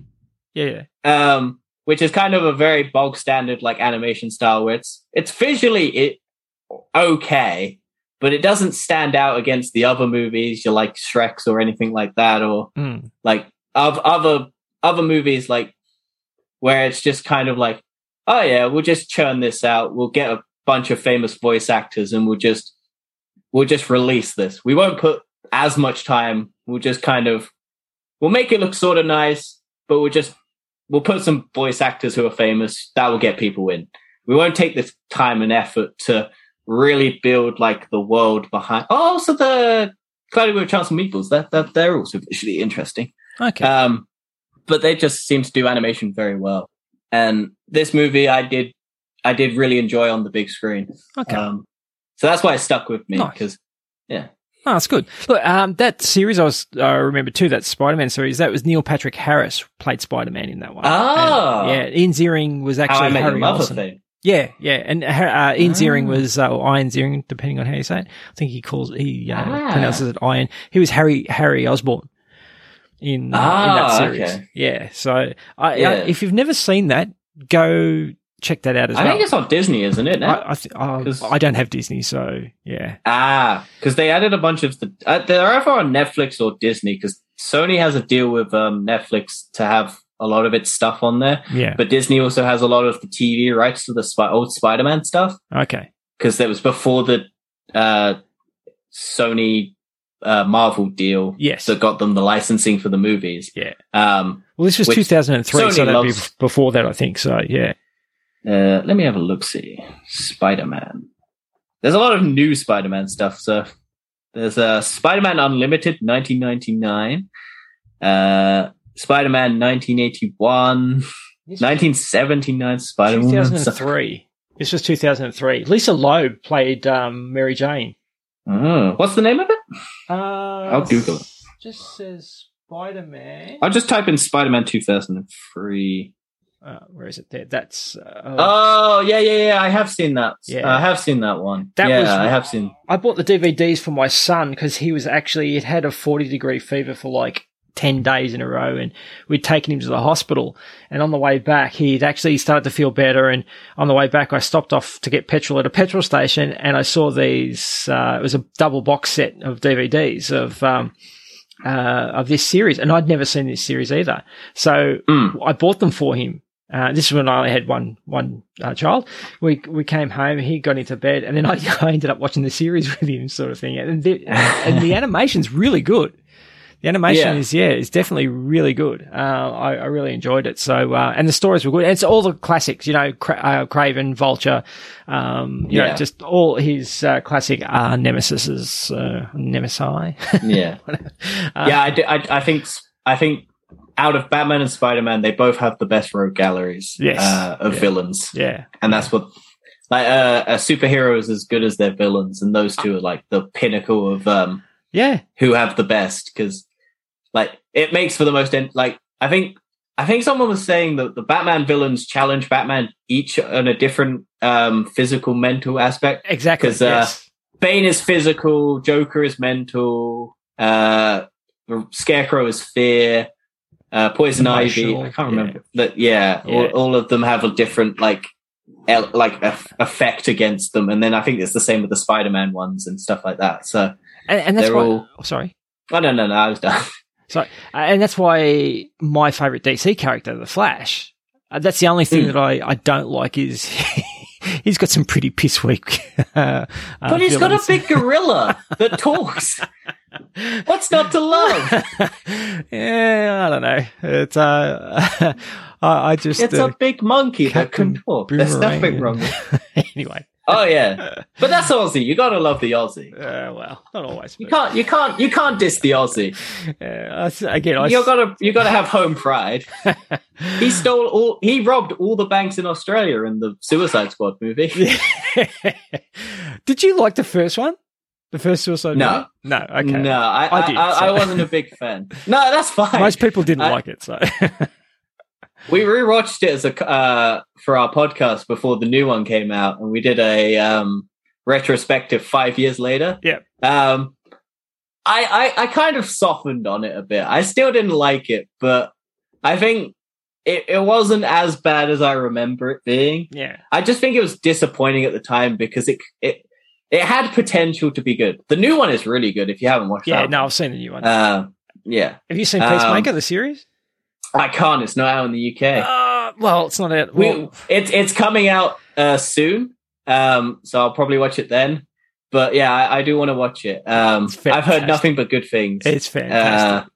yeah, yeah. um which is kind of a very bog standard like animation style where it's it's visually it okay but it doesn't stand out against the other movies you like shreks or anything like that or Mm. like of other other movies like where it's just kind of like oh yeah we'll just churn this out. We'll get a bunch of famous voice actors and we'll just we'll just release this. We won't put as much time. We'll just kind of we'll make it look sort of nice but we'll just we'll put some voice actors who are famous that will get people in we won't take this time and effort to really build like the world behind oh also the Cloudy with Chance of Meatballs that, that they're also visually interesting Okay. um, but they just seem to do animation very well. And this movie, I did, I did really enjoy on the big screen. okay. Um, so that's why it stuck with me Nice. because Oh, that's good. Look, um, that series I was I remember too. That Spider-Man series that was Neil Patrick Harris played Spider-Man in that one. Ah. And, yeah. Ian Ziering was actually Harry Olsen. thing. Yeah, yeah, and uh, Ian Ziering Ah. was uh, or Ian Ziering, depending on how you say it. I think he calls he uh, Ah. pronounces it Iron. He was Harry Harry Osborn in, uh, in Ah, that series. okay. Yeah, so I, Yeah. I, if you've never seen that, go check that out as I well. I think it's on Disney, isn't it? I, I, th- uh, 'Cause- I don't have Disney, so yeah. ah, because they added a bunch of the. Uh, they're either on Netflix or Disney because Sony has a deal with um, Netflix to have a lot of its stuff on there, Yeah. but Disney also has a lot of the TV rights to the Spi- old Spider-Man stuff. Okay. because it was before the uh, Sony uh, Marvel deal Yes. that got them the licensing for the movies. Yeah. Um, Well, this was Which 2003, so that'd be before that, I think. So yeah. Uh, let me have a look. See Spider Man. There's a lot of new Spider Man stuff. So There's uh, Spider-Man Unlimited, 1999. Uh, Spider-Man 1981. 1979 Spider-Man. 2003. This was 2003. Lisa Loeb played um, Mary Jane. Oh, what's the name of it? Uh, I'll Google it. Just says Spider Man. I'll just type in Spider-Man 2003. Uh, where is it? There. That's. Uh, Oh yeah, yeah, yeah. I have seen that. Yeah. I have seen that one. That yeah, was- I have seen. I bought the DVDs for my son because he was actually it had a forty degree fever for like ten days in a row, and we'd taken him to the hospital. And on the way back, he'd actually started to feel better. And on the way back, I stopped off to get petrol at a petrol station, and I saw these. Uh, it was a double box set of DVDs of. Um, uh, of this series, and I'd never seen this series either. So Mm. I bought them for him. Uh, this is when I only had one one uh, child. We we came home, he got into bed, and then I, I ended up watching the series with him, sort of thing. And the, and the animation's really good. The animation Yeah. is yeah, it's definitely really good. Uh, I, I really enjoyed it. So uh, and the stories were good. And it's all the classics, you know, Cra- uh, Kraven, Vulture, um, you know, just all his uh, classic uh, nemesises, uh, nemesi. Yeah, Uh, yeah. I, do- I, I think. I think out of Batman and Spider-Man, they both have the best rogue galleries Yes. uh, of Yeah. villains, yeah, and that's what. Like uh, a superhero is as good as their villains, and those two are like the pinnacle of um, yeah, who have the best because like it makes for the most en- like i think i think someone was saying that the batman villains challenge batman each on a different um physical mental aspect exactly. 'Cause, uh, yes. bane is physical joker is mental uh scarecrow is fear uh poison ivy i can't remember that yeah, All, Yeah. all of them have a different like el- like eff- effect against them and then i think it's the same with the spider-man ones and stuff like that so and, and that's they're why. all- oh, sorry. oh no no no i was done So, uh, and that's why my favorite DC character, the Flash, uh, that's the only thing Mm. that I, I don't like is he's got some pretty piss weak. Uh, uh, But he's got a big gorilla that talks. What's not to love? yeah, I don't know. It's uh, I, I just It's uh, a big monkey that can talk. There's nothing wrong. with anyway. Oh yeah, but that's Aussie. You gotta love the Aussie. Uh, well, not always. You can't. You can't. You can't diss the Aussie. uh, I again, I You gotta. You gotta have home pride. He stole all. He robbed all the banks in Australia in the Suicide Squad movie. Did you like the first one? The first Suicide No. movie? No. Okay. No, I. I I, did, I, I wasn't a big fan. No, that's fine. Most people didn't I- like it, so We rewatched it as a uh, for our podcast before the new one came out, and we did a um, retrospective five years later. Yeah. Um, I, I I kind of softened on it a bit. I still didn't like it, but I think it, it wasn't as bad as I remember it being. yeah. I just think it was disappointing at the time because it it it had potential to be good. The new one is really good if you haven't watched it. Yeah, that. no, I've seen the new one. one. Uh, yeah, Have you seen um, Peacemaker, the series? I can't. It's not out in the UK. Uh, well, it's not out. We, it's it's coming out uh, soon, um, so I'll probably watch it then. But yeah, I, I do want to watch it. Um, I've heard nothing but good things. it's fantastic.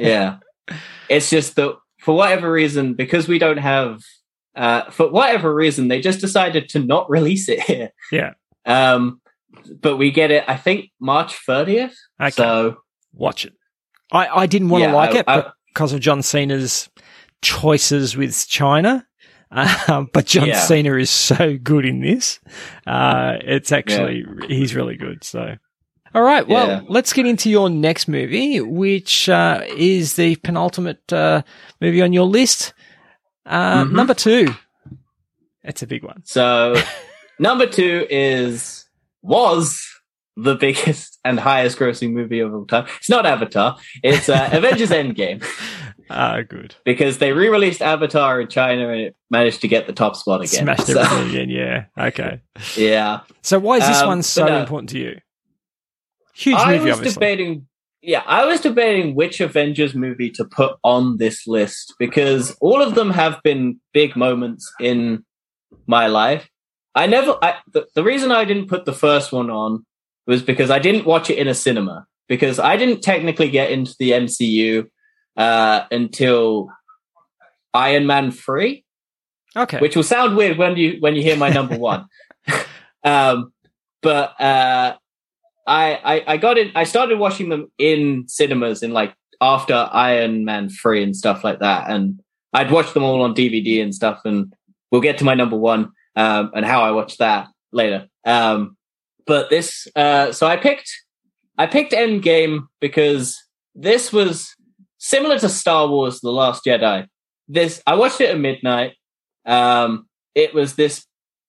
yeah, it's just that for whatever reason, because we don't have, uh, for whatever reason, they just decided to not release it here. Yeah. Um, but we get it, I think, March thirtieth. okay, So watch it. I, I didn't want to Yeah, like I- it I- because of John Cena's choices with China. Um, but John Yeah. Cena is so good in this. Uh, it's actually, he's really good. So, all right. Well, Yeah. let's get into your next movie, which, uh, is the penultimate, uh, movie on your list. Uh, Mhm. number two. It's a big one. So number two is was the biggest and highest grossing movie of all time. It's not Avatar. It's uh, Avengers Endgame Ah, good. because they re-released Avatar in China and it managed to get the top spot again. Smashed So, everything again. Yeah. Okay. yeah, So why is this Um, one so no. important to you? Huge I movie, was obviously. debating. Yeah, I was debating which Avengers movie to put on this list because all of them have been big moments in my life. I never. I, the, the reason I didn't put the first one on was because I didn't watch it in a cinema because I didn't technically get into the MCU uh, until Iron Man three okay. which will sound weird when you when you hear my number one. um, but uh, I, I I got it. I started watching them in cinemas in like after Iron Man three and stuff like that, and I'd watched them all on DVD and stuff. And we'll get to my number one um, and how I watched that later. Um, but this, uh, so I picked I picked Endgame because this was similar to Star Wars: The Last Jedi. This I watched it at midnight. Um, it was this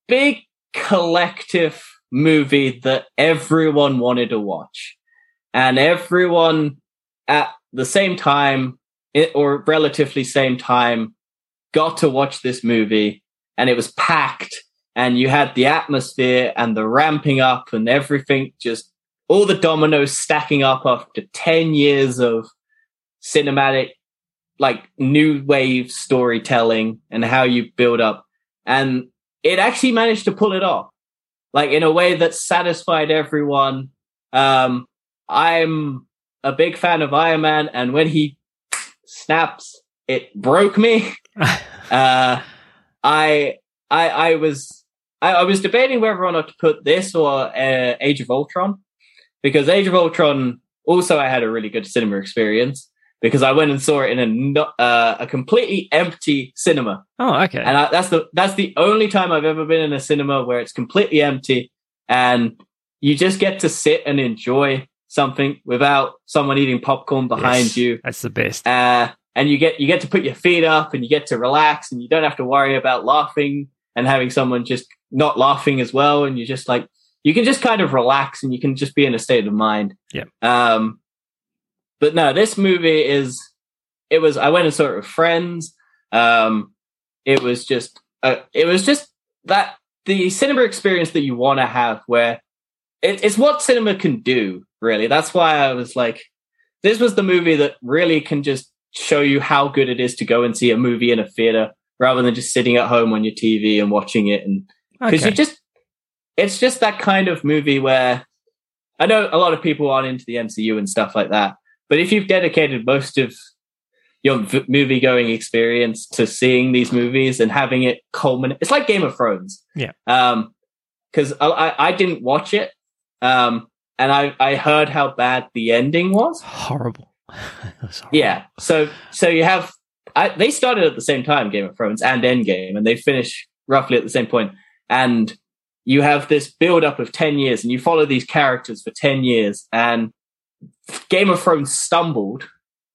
big collective movie that everyone wanted to watch, and everyone at the same time, it, or relatively same time, got to watch this movie, and it was packed. And you had the atmosphere and the ramping up and everything just all the dominoes stacking up after 10 years of cinematic, like new wave storytelling and how you build up. And it actually managed to pull it off, like in a way that satisfied everyone. Um, I'm a big fan of Iron Man, and when he snaps, it broke me. uh, I, I, I was, I, I, was debating whether or not to put this or uh, Age of Ultron because Age of Ultron also I had a really good cinema experience because I went and saw it in a uh, a completely empty cinema. Oh, okay. And I, that's the that's the only time I've ever been in a cinema where it's completely empty and you just get to sit and enjoy something without someone eating popcorn behind yes, you. That's the best. Uh, and you get you get to put your feet up and you get to relax and you don't have to worry about laughing and having someone just not laughing as well and you just like you can just kind of relax and you can just be in a state of mind. Yeah. Um but no, this movie is it was I went and saw it with friends. Um, it was just uh, it was just that the cinema experience that you want to have where it, it's what cinema can do really that's why i was like this was the movie that really can just show you how good it is to go and see a movie in a theater rather than just sitting at home on your tv and watching it and because okay. you just it's just that kind of movie where i know a lot of people aren't into the mcu and stuff like that but if you've dedicated most of your v- movie going experience to seeing these movies and having it culminate, it's like Game of Thrones. Yeah. Um, because I, I didn't watch it. Um, and I, I heard how bad the ending was. Horrible. Yeah. So, so you have, I, they started at the same time, Game of Thrones and Endgame, and they finish roughly at the same point. And you have this build up of 10 years and you follow these characters for 10 years and Game of Thrones stumbled,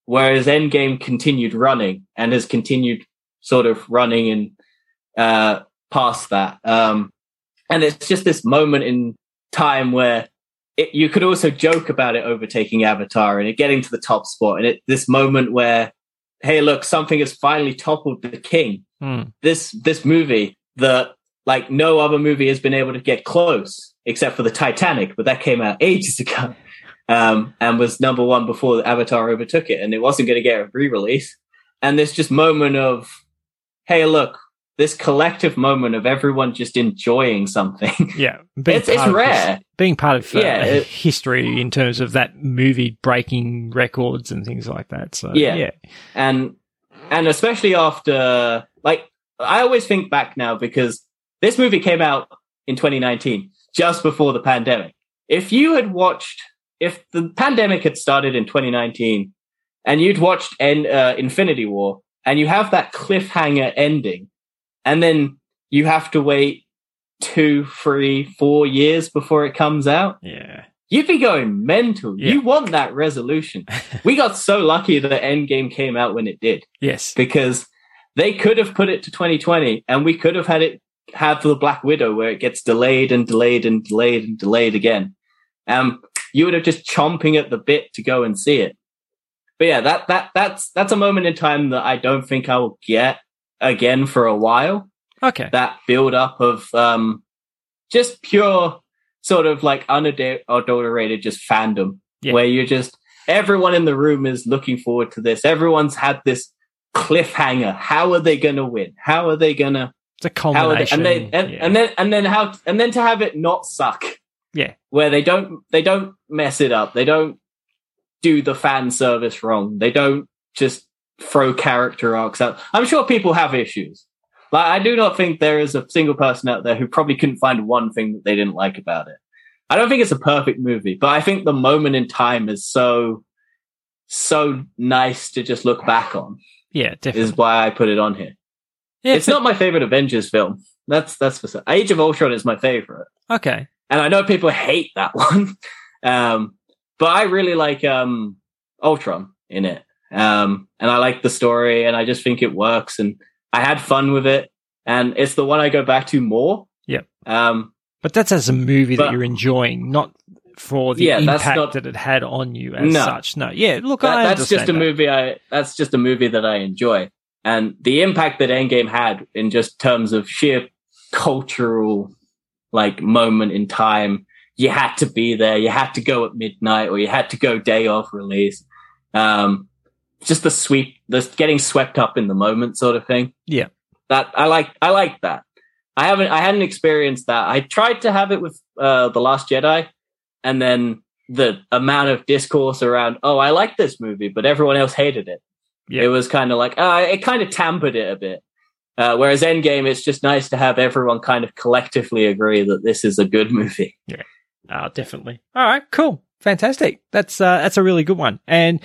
whereas Endgame continued running and has continued sort of running and uh, past that. Um, and it's just this moment in time where it, you could also joke about it overtaking Avatar and it getting to the top spot. And it, this moment where, hey, look, something has finally toppled the king. Hmm. This this movie that like no other movie has been able to get close except for the Titanic, but that came out ages ago um, and was number one before Avatar overtook it, and it wasn't going to get a re-release. And this just moment of, hey, look, this collective moment of everyone just enjoying something. Yeah, it's, it's rare. Being part of uh, yeah, it, history in terms of that movie breaking records and things like that. So yeah, yeah. and and especially after like I always think back now because this movie came out in 2019, just before the pandemic. If you had watched if the pandemic had started in 2019 and you'd watched en- uh, Infinity War and you have that cliffhanger ending, and then you have to wait two, three, four years before it comes out. Yeah. You'd be going mental. Yeah. You want that resolution. we got so lucky that Endgame came out when it did. Yes. Because they could have put it to 2020 and we could have had it have the Black Widow where it gets delayed and delayed and delayed and delayed again. Um, you would have just chomping at the bit to go and see it. But yeah, that that that's that's a moment in time that I don't think I will get again for a while. Okay. That build up of um just pure sort of like unadulterated just fandom yeah. where you just everyone in the room is looking forward to this. Everyone's had this cliffhanger. How are they going to win? How are they going to? It's a culmination. They, and, they, and, yeah. and then and then how and then to have it not suck. Yeah. Where they don't they don't mess it up. They don't do the fan service wrong. They don't just throw character arcs out. I'm sure people have issues. Like I do not think there is a single person out there who probably couldn't find one thing that they didn't like about it. I don't think it's a perfect movie, but I think the moment in time is so so nice to just look back on. Yeah, definitely. Is why I put it on here. Yeah, it's not my favorite Avengers film. That's that's for certain. Age of Ultron is my favorite, okay. and I know people hate that one, um, but I really like um, Ultron in it, um, and I like the story, and I just think it works, and I had fun with it, and it's the one I go back to more. Yeah. Um, But that's as a movie that you're enjoying, not for the Yeah, impact not- that it had on you as No. such. No, yeah, look, that, I that's just a that. movie I that's just a movie that I enjoy. And the impact that Endgame had in just terms of sheer cultural like moment in time, you had to be there, you had to go at midnight or you had to go day off release. Um just the sweep the getting swept up in the moment sort of thing. Yeah. That I like I like that. I haven't I hadn't experienced that. I tried to have it with uh The Last Jedi and then the amount of discourse around, oh, I like this movie, but everyone else hated it. Yeah. It was kind of like, uh, it kind of tampered it a bit. Uh, whereas Endgame, it's just nice to have everyone kind of collectively agree that this is a good movie. Yeah. Ah, definitely. All right, cool, fantastic. That's uh, that's a really good one, and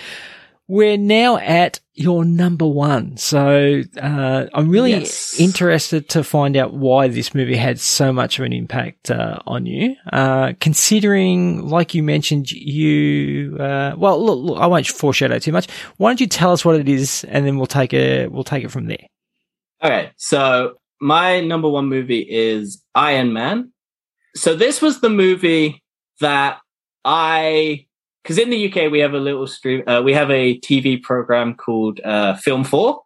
we're now at your number one. So uh, I'm really Yes. interested to find out why this movie had so much of an impact uh, on you. Uh, considering, like you mentioned, you uh, well, look, look, I won't foreshadow too much. Why don't you tell us what it is, and then we'll take it we'll take it from there. Okay, so my number one movie is Iron Man. So this was the movie that I, because in the UK we have a little stream, uh, we have a TV program called uh, Film Four.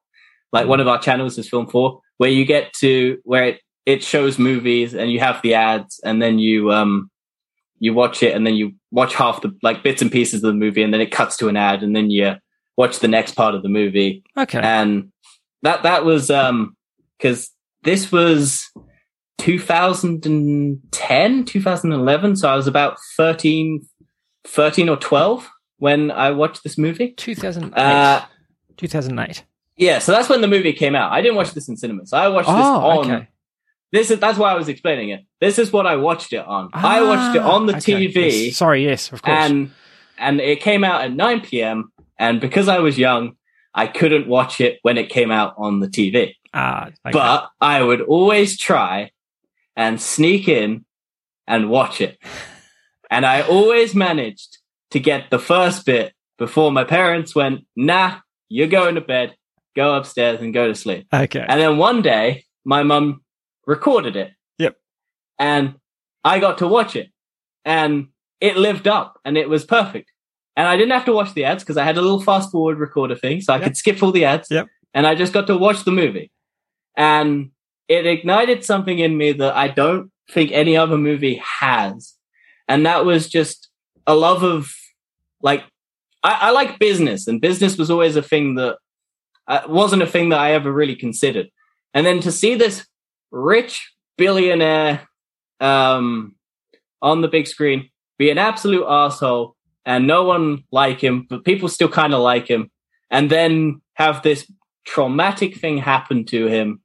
Like one of our channels is Film Four, where you get to where it it shows movies and you have the ads, and then you um you watch it, and then you watch half the like bits and pieces of the movie, and then it cuts to an ad, and then you watch the next part of the movie Okay. and that that was um because this was 2010 2011 so i was about 13 13 or 12 when i watched this movie 2008. uh 2008. yeah so that's when the movie came out i didn't watch this in cinemas i watched this Oh, on okay. this is that's why i was explaining it this is what i watched it on i watched it on the Ah, okay. tv Yes. Sorry, yes, of course. and and it came out at 9 p.m and because i was young i couldn't watch it when it came out on the tv Ah, okay. but I would always try and sneak in and watch it. And I always managed to get the first bit before my parents went, nah, you're going to bed, go upstairs and go to sleep. okay. And then one day, my mum recorded it. Yep. And I got to watch it. And it lived up and it was perfect. And I didn't have to watch the ads because I had a little fast forward recorder thing, so I Yep. could skip all the ads. Yep. And I just got to watch the movie. And it ignited something in me that I don't think any other movie has. And that was just a love of like I, I like business, and business was always a thing that uh, wasn't a thing that I ever really considered. And then to see this rich billionaire um, on the big screen be an absolute asshole, and no one like him, but people still kind of like him, and then have this traumatic thing happen to him,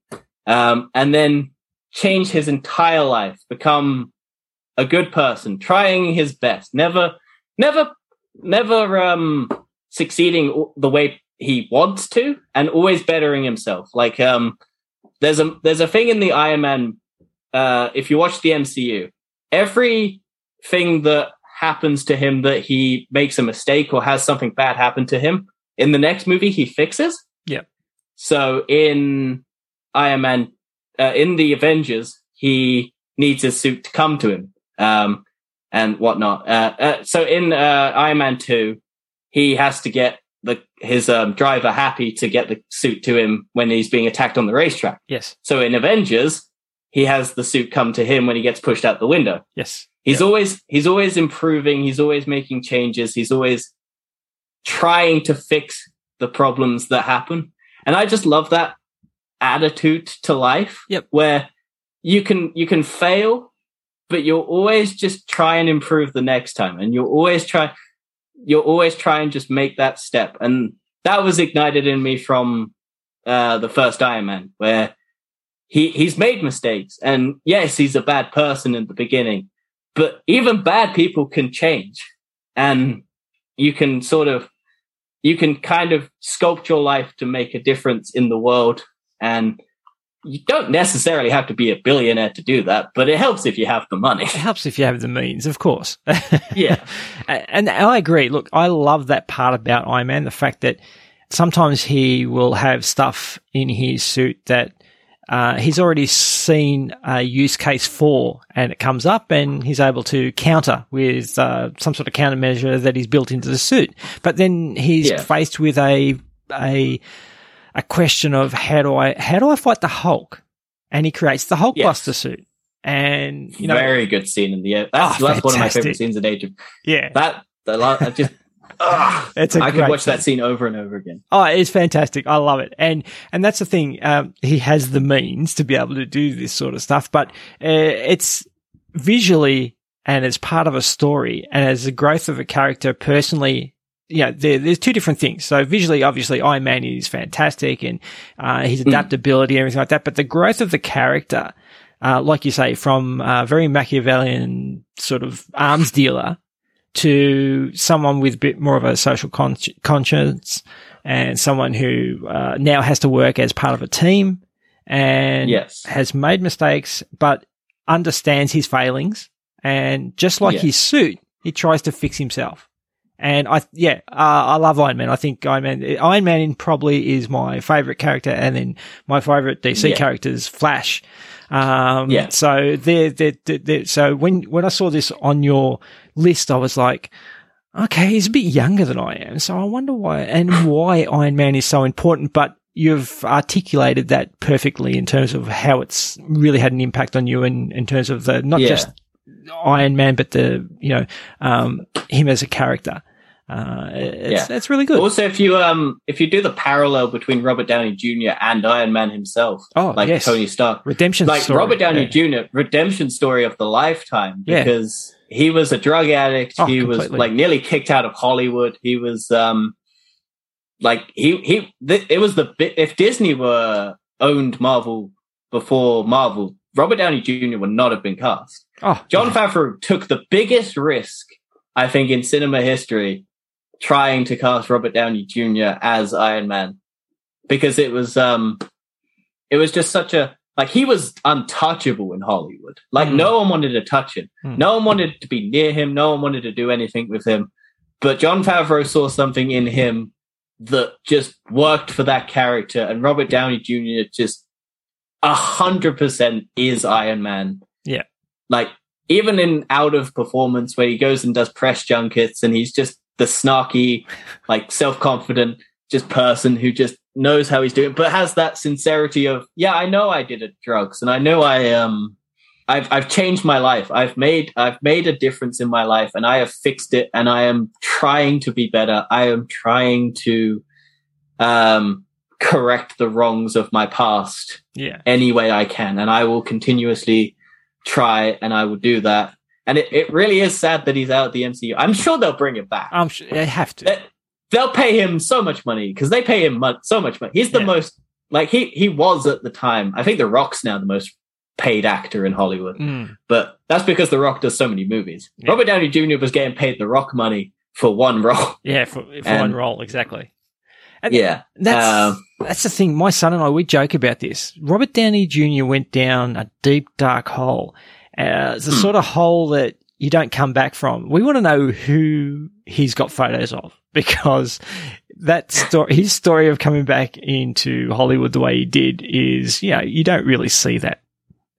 um, and then change his entire life, become a good person, trying his best, never, never, never um, succeeding the way he wants to, and always bettering himself. Like um, there's a there's a thing in the Iron Man. Uh, if you watch the MCU, everything that happens to him that he makes a mistake or has something bad happen to him in the next movie, he fixes. Yeah. So in Iron Man, uh, in the Avengers, he needs his suit to come to him, um, and whatnot. Uh, uh, so in uh, Iron Man two, he has to get the his um, driver happy to get the suit to him when he's being attacked on the racetrack. yes. So in Avengers, he has the suit come to him when he gets pushed out the window. Yes. He's Yep. always he's always improving. He's always making changes. He's always trying to fix the problems that happen. And I just love that attitude to life. Yep. Where you can you can fail, but you'll always just try and improve the next time. And you'll always try you'll always try and just make that step. And that was ignited in me from uh the first Iron Man, where he he's made mistakes. And yes, he's a bad person in the beginning, but even bad people can change and you can sort of you can kind of sculpt your life to make a difference in the world and you don't necessarily have to be a billionaire to do that, but it helps if you have the money. It helps if you have the means, of course. yeah. And I agree. Look, I love that part about Iron Man, the fact that sometimes he will have stuff in his suit that uh, he's already seen a use case for, and it comes up, and he's able to counter with uh, some sort of countermeasure that he's built into the suit. But then he's yeah. faced with a a a question of how do I how do I fight the Hulk? And he creates the Hulkbuster yes. suit. And you know, very good scene in the end. That's, oh, that's one of my favorite scenes in Age of. Yeah, that the i just. Ugh, it's a I could watch scene. that scene over and over again. Oh, it's fantastic. I love it. And, and that's the thing. Um, he has the means to be able to do this sort of stuff, but, uh, it's visually and as part of a story and as the growth of a character personally you know, there, there's two different things. So visually, obviously, Iron Man is fantastic and uh, his hmm. adaptability mm. and everything like that. But the growth of the character, uh, like you say, from a very Machiavellian sort of arms dealer to someone with a bit more of a social con- conscience and someone who uh, now has to work as part of a team and yes. has made mistakes, but understands his failings. And just like yes. his suit, he tries to fix himself. And I, yeah, uh, I love Iron Man. I think Iron Man, Iron Man probably is my favorite character. And then my favorite DC yeah. character is Flash. Um, yeah. So they're, they're, they're, so when, when I saw this on your list, I was like, okay, he's a bit younger than I am. So I wonder why and why Iron Man is so important. But you've articulated that perfectly in terms of how it's really had an impact on you and in, in terms of the, not yeah. just Iron Man, but the, you know, um, him as a character. Uh, it's, yeah. it's really good. Also, if you um if you do the parallel between Robert Downey Jr. and Iron Man himself, oh like yes. Tony Stark, redemption, like story. Robert Downey yeah. Jr. redemption story of the lifetime because yeah. he was a drug addict. Oh, he completely. was like nearly kicked out of Hollywood. He was um like he he th- it was the if Disney were owned Marvel before Marvel, Robert Downey Jr. would not have been cast. Oh, yeah. Favreau took the biggest risk I think in cinema history trying to cast Robert Downey Jr. as Iron Man because it was um it was just such a like he was untouchable in Hollywood. Like mm. no one wanted to touch him. Mm. No one wanted to be near him. No one wanted to do anything with him. But Jon Favreau saw something in him that just worked for that character, and Robert Downey Jr. just a hundred percent is Iron Man. Yeah, like even in out of performance where he goes and does press junkets and he's just the snarky, like self confident, just person who just knows how he's doing, but has that sincerity of, yeah, I know I did it drugs and I know I, um, I've, I've changed my life. I've made, I've made a difference in my life and I have fixed it and I am trying to be better. I am trying to, um, correct the wrongs of my past yeah. any way I can. And I will continuously try and I will do that. And it, it really is sad that he's out of the MCU. I'm sure they'll bring him back. I'm sure they have to. They'll pay him so much money because they pay him so much money. He's the yeah. most like he he was at the time. I think The Rock's now the most paid actor in Hollywood, mm. but that's because The Rock does so many movies. Yeah. Robert Downey Jr. was getting paid The Rock money for one role. Yeah, for, for and, one role exactly. And yeah, that's um, that's the thing. My son and I we joke about this. Robert Downey Jr. went down a deep dark hole. Uh, it's the hmm. sort of hole that you don't come back from. We want to know who he's got photos of because that story, his story of coming back into Hollywood the way he did is, you know, you don't really see that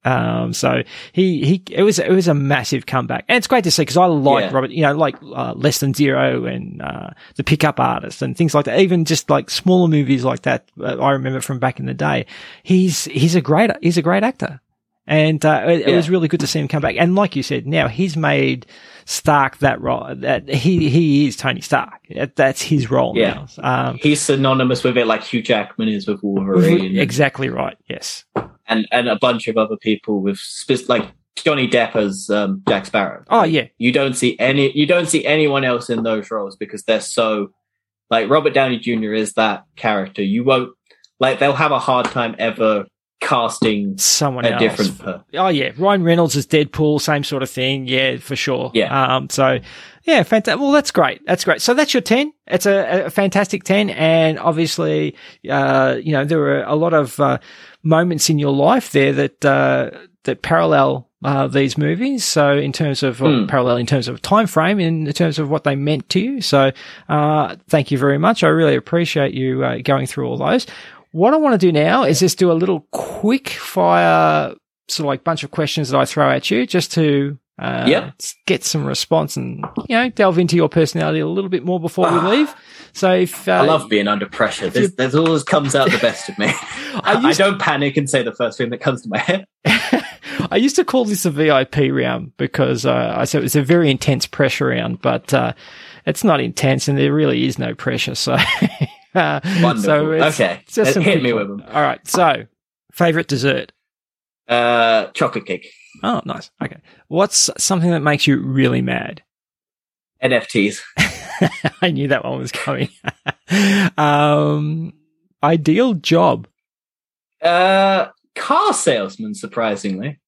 um, so he, he, it was, it was a massive comeback and it's great to see because I like yeah. Robert, you know, like, uh, Less Than Zero and, uh, The Pickup Artist and things like that. Even just like smaller movies like that. Uh, I remember from back in the day. He's, he's a great, he's a great actor. And, uh, it, yeah. it was really good to see him come back. And like you said, now he's made, Stark that role. That he he is Tony Stark. That's his role yeah. now. Um, he's synonymous with it, like Hugh Jackman is with Wolverine. Exactly right. Yes and and a bunch of other people with spe- like Johnny Depp as um, Jack Sparrow. Oh yeah, you don't see any you don't see anyone else in those roles because they're so like Robert Downey Jr. is that character. You won't like they'll have a hard time ever casting someone a else. different per- Oh yeah, Ryan Reynolds is Deadpool, same sort of thing. Yeah, for sure. Yeah. Um. So yeah, fantastic. Well, that's great. That's great. So that's your ten. It's a, a fantastic ten, and obviously, uh, you know, there were a lot of uh, moments in your life there that uh, that parallel. Uh, these movies, so in terms of Mm. parallel, in terms of time frame, in terms of what they meant to you. So, uh, thank you very much. I really appreciate you uh, going through all those. What I want to do now is just do a little quick fire, sort of like bunch of questions that I throw at you just to uh, Yep. get some response and, you know, delve into your personality a little bit more before we Ah. leave. So if, uh, I love being under pressure. There's, there's always comes out the best of me. I I, don't panic and say the first thing that comes to my head. I used to call this a VIP round because uh, I said it was a very intense pressure round, but uh, it's not intense and there really is no pressure. So, uh, Wonderful. so it's, okay, it's just hit quick me with them. All right. So, favorite dessert? Uh, chocolate cake, Oh, nice. Okay. What's something that makes you really mad? NFTs. I knew that one was coming. um, ideal job. Uh, car salesman. Surprisingly,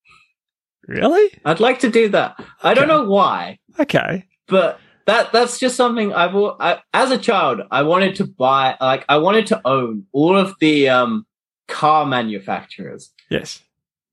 Really? I'd like to do that. I don't know why, Okay. but that that's just something I've I, as a child I wanted to buy. Like I wanted to own all of the um car manufacturers. Yes.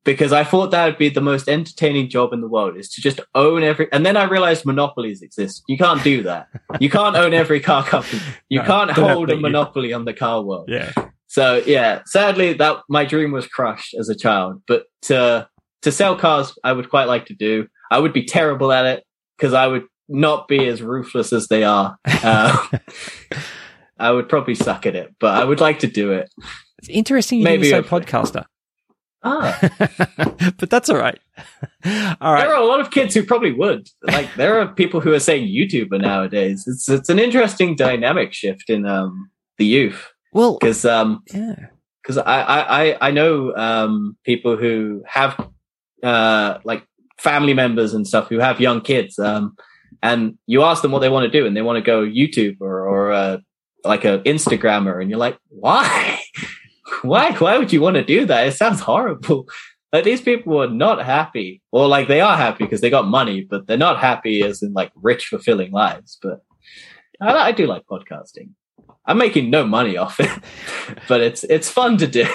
Because I thought that would be the most entertaining job in the world is to just own every. And then I realized monopolies exist. You can't do that. You can't own every car company. You No, can't hold a beat you. monopoly on the car world. Yeah. So yeah, sadly that my dream was crushed as a child. But to to sell cars, I would quite like to do. I would be terrible at it because I would not be as ruthless as they are. Uh, I would probably suck at it, but I would like to do it. It's interesting you Maybe didn't say podcaster. Ah, but that's all right. All right. There are a lot of kids who probably would. Like there are people who are saying YouTuber nowadays. It's it's an interesting dynamic shift in um the youth Well, because um yeah. because I, I I I know um people who have uh like family members and stuff who have young kids um and you ask them what they want to do and they want to go YouTuber or uh, like a Instagrammer and you're like why why why would you want to do that? It sounds horrible. Like these people are not happy. Or like they are happy because they got money but they're not happy as in like rich fulfilling lives but I, I do like podcasting. I'm making no money off it but it's it's fun to do.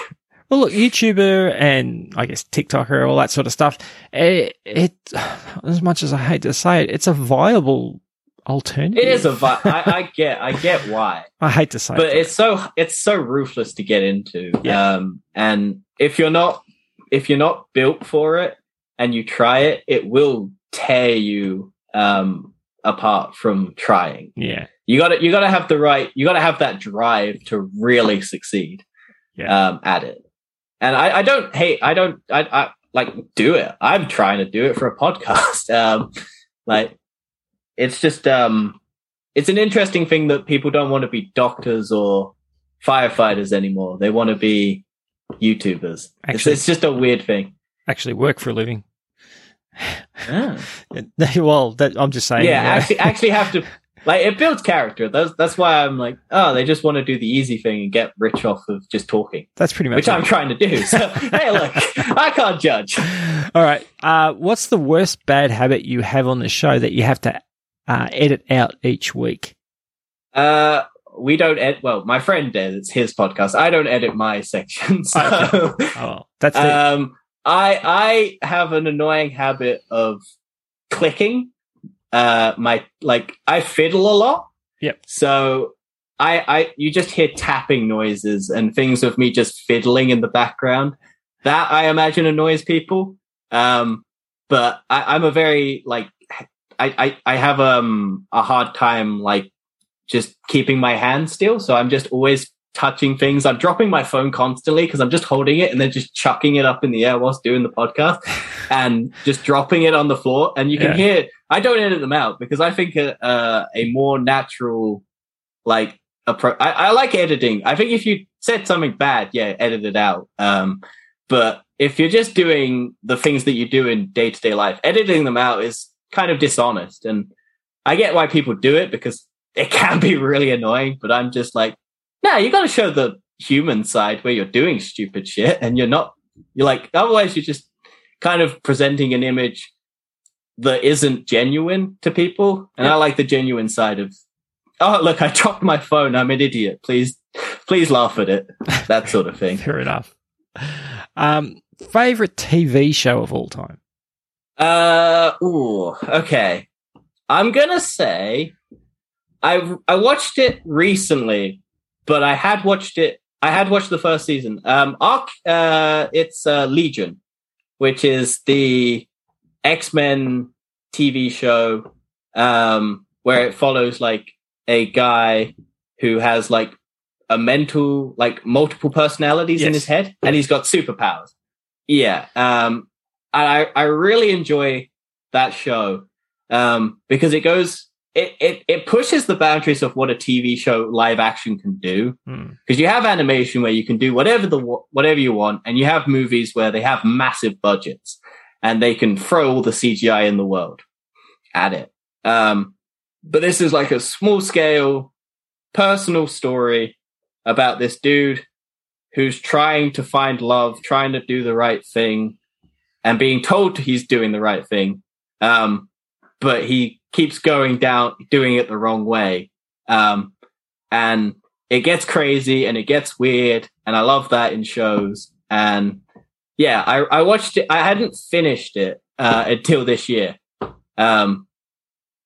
Well, look, YouTuber and I guess TikToker, all that sort of stuff. It, it, as much as I hate to say it, it's a viable alternative. It is a vi- I, I get I get why, I hate to say but it. it's so it's so ruthless to get into. Yeah. Um, and if you're not if you're not built for it and you try it, it will tear you um apart from trying. Yeah. You got to you got to have the right you got to have that drive to really succeed Yeah. um at it. And I, I don't hate I don't I, I like do it. I'm trying to do it for a podcast. Um like it's just um it's an interesting thing that people don't want to be doctors or firefighters anymore. They want to be YouTubers. Actually- it's just a weird thing. Actually work for a living. Ah. well, that, I'm just saying. yeah, actually actually have to like it builds character. That's that's why I'm like, oh, they just want to do the easy thing and get rich off of just talking, that's pretty much which it. I'm trying to do. So hey, look, I can't judge. All right. Uh, what's the worst bad habit you have on the show that you have to uh, edit out each week? Uh, we don't edit. Well, my friend does. It's his podcast. I don't edit my sections. So, Oh, that's um, I I have an annoying habit of clicking. Uh, my like I fiddle a lot. Yep. So I I you just hear tapping noises and things of me just fiddling in the background. That I imagine annoys people. Um, but I, I'm a very like I, I I have um a hard time like just keeping my hand still. So I'm just always touching things. I'm dropping my phone constantly because I'm just holding it and then just chucking it up in the air whilst doing the podcast and just dropping it on the floor. And you can Yeah. hear, I don't edit them out because I think a, uh, a more natural, like, approach. I, I like editing. I think if you said something bad, yeah, edit it out. Um, but if you're just doing the things that you do in day to day life, editing them out is kind of dishonest. And I get why people do it because it can be really annoying, but I'm just like, no, you got to show the human side where you're doing stupid shit and you're not You're like, otherwise, you're just kind of presenting an image that isn't genuine to people. And I like the genuine side of, oh, look, I dropped my phone. I'm an idiot. Please, please laugh at it. That sort of thing. Fair enough. Um, favorite TV show of all time? Uh, ooh, okay. I'm gonna say I I watched it recently, but I had watched it. I had watched the first season. Um, Arc, uh, it's uh, Legion, which is the X Men TV show, um, where it follows like a guy who has like a mental, like multiple personalities in his head, and he's got superpowers. Yeah, um, I I really enjoy that show um, because it goes it, it it pushes the boundaries of what a TV show live action can do Hmm. because you have animation where you can do whatever the whatever you want, and you have movies where they have massive budgets and they can throw all the CGI in the world at it. Um, but this is like a small scale, personal story about this dude who's trying to find love, trying to do the right thing, and being told he's doing the right thing. Um, but he keeps going down, doing it the wrong way. Um, and it gets crazy and it gets weird. And I love that in shows. And yeah, I, I watched it. I hadn't finished it, uh, until this year. Um,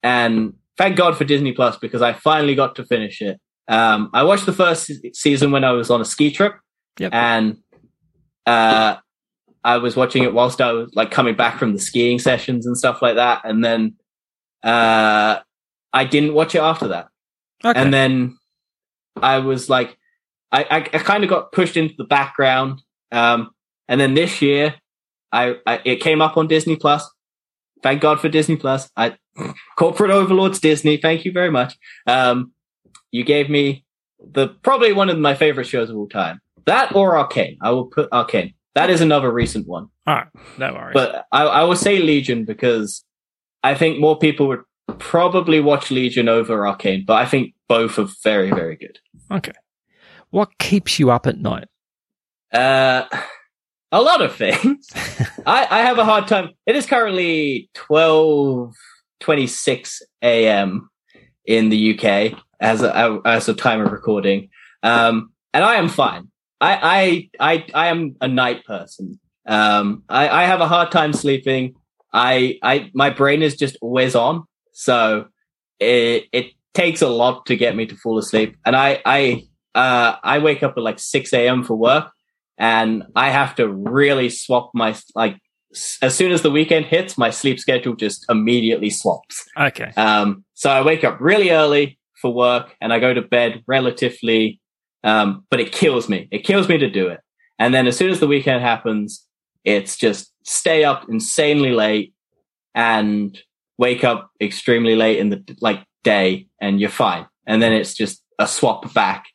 and thank God for Disney Plus because I finally got to finish it. Um, I watched the first season when I was on a ski trip Yep. and, uh, I was watching it whilst I was like coming back from the skiing sessions and stuff like that. And then, uh, I didn't watch it after that. okay. And then I was like, I, I, I kind of got pushed into the background. Um, and then this year, I, I it came up on Disney Plus. Thank God for Disney Plus. I corporate overlords Disney. Thank you very much. Um, you gave me the probably one of my favorite shows of all time. That or Arcane. I will put Arcane. That is another recent one. All right. No worries. But I, I will say Legion because I think more people would probably watch Legion over Arcane, but I think both are very, very good. okay. What keeps you up at night? Uh, a lot of things. I, I have a hard time. It is currently twelve twenty six a.m. in the UK as a, as a time of recording. Um, and I am fine. I, I, I, I am a night person. Um, I, I have a hard time sleeping. I, I, my brain is just always on. So it, it takes a lot to get me to fall asleep. And I, I, uh, I wake up at like 6 a.m. for work and I have to really swap my, like, as soon as the weekend hits, my sleep schedule just immediately swaps. Okay. Um, so I wake up really early for work and I go to bed relatively, um, but it kills me. It kills me to do it. And then as soon as the weekend happens, it's just stay up insanely late and wake up extremely late in the like day and you're fine. And then it's just a swap back.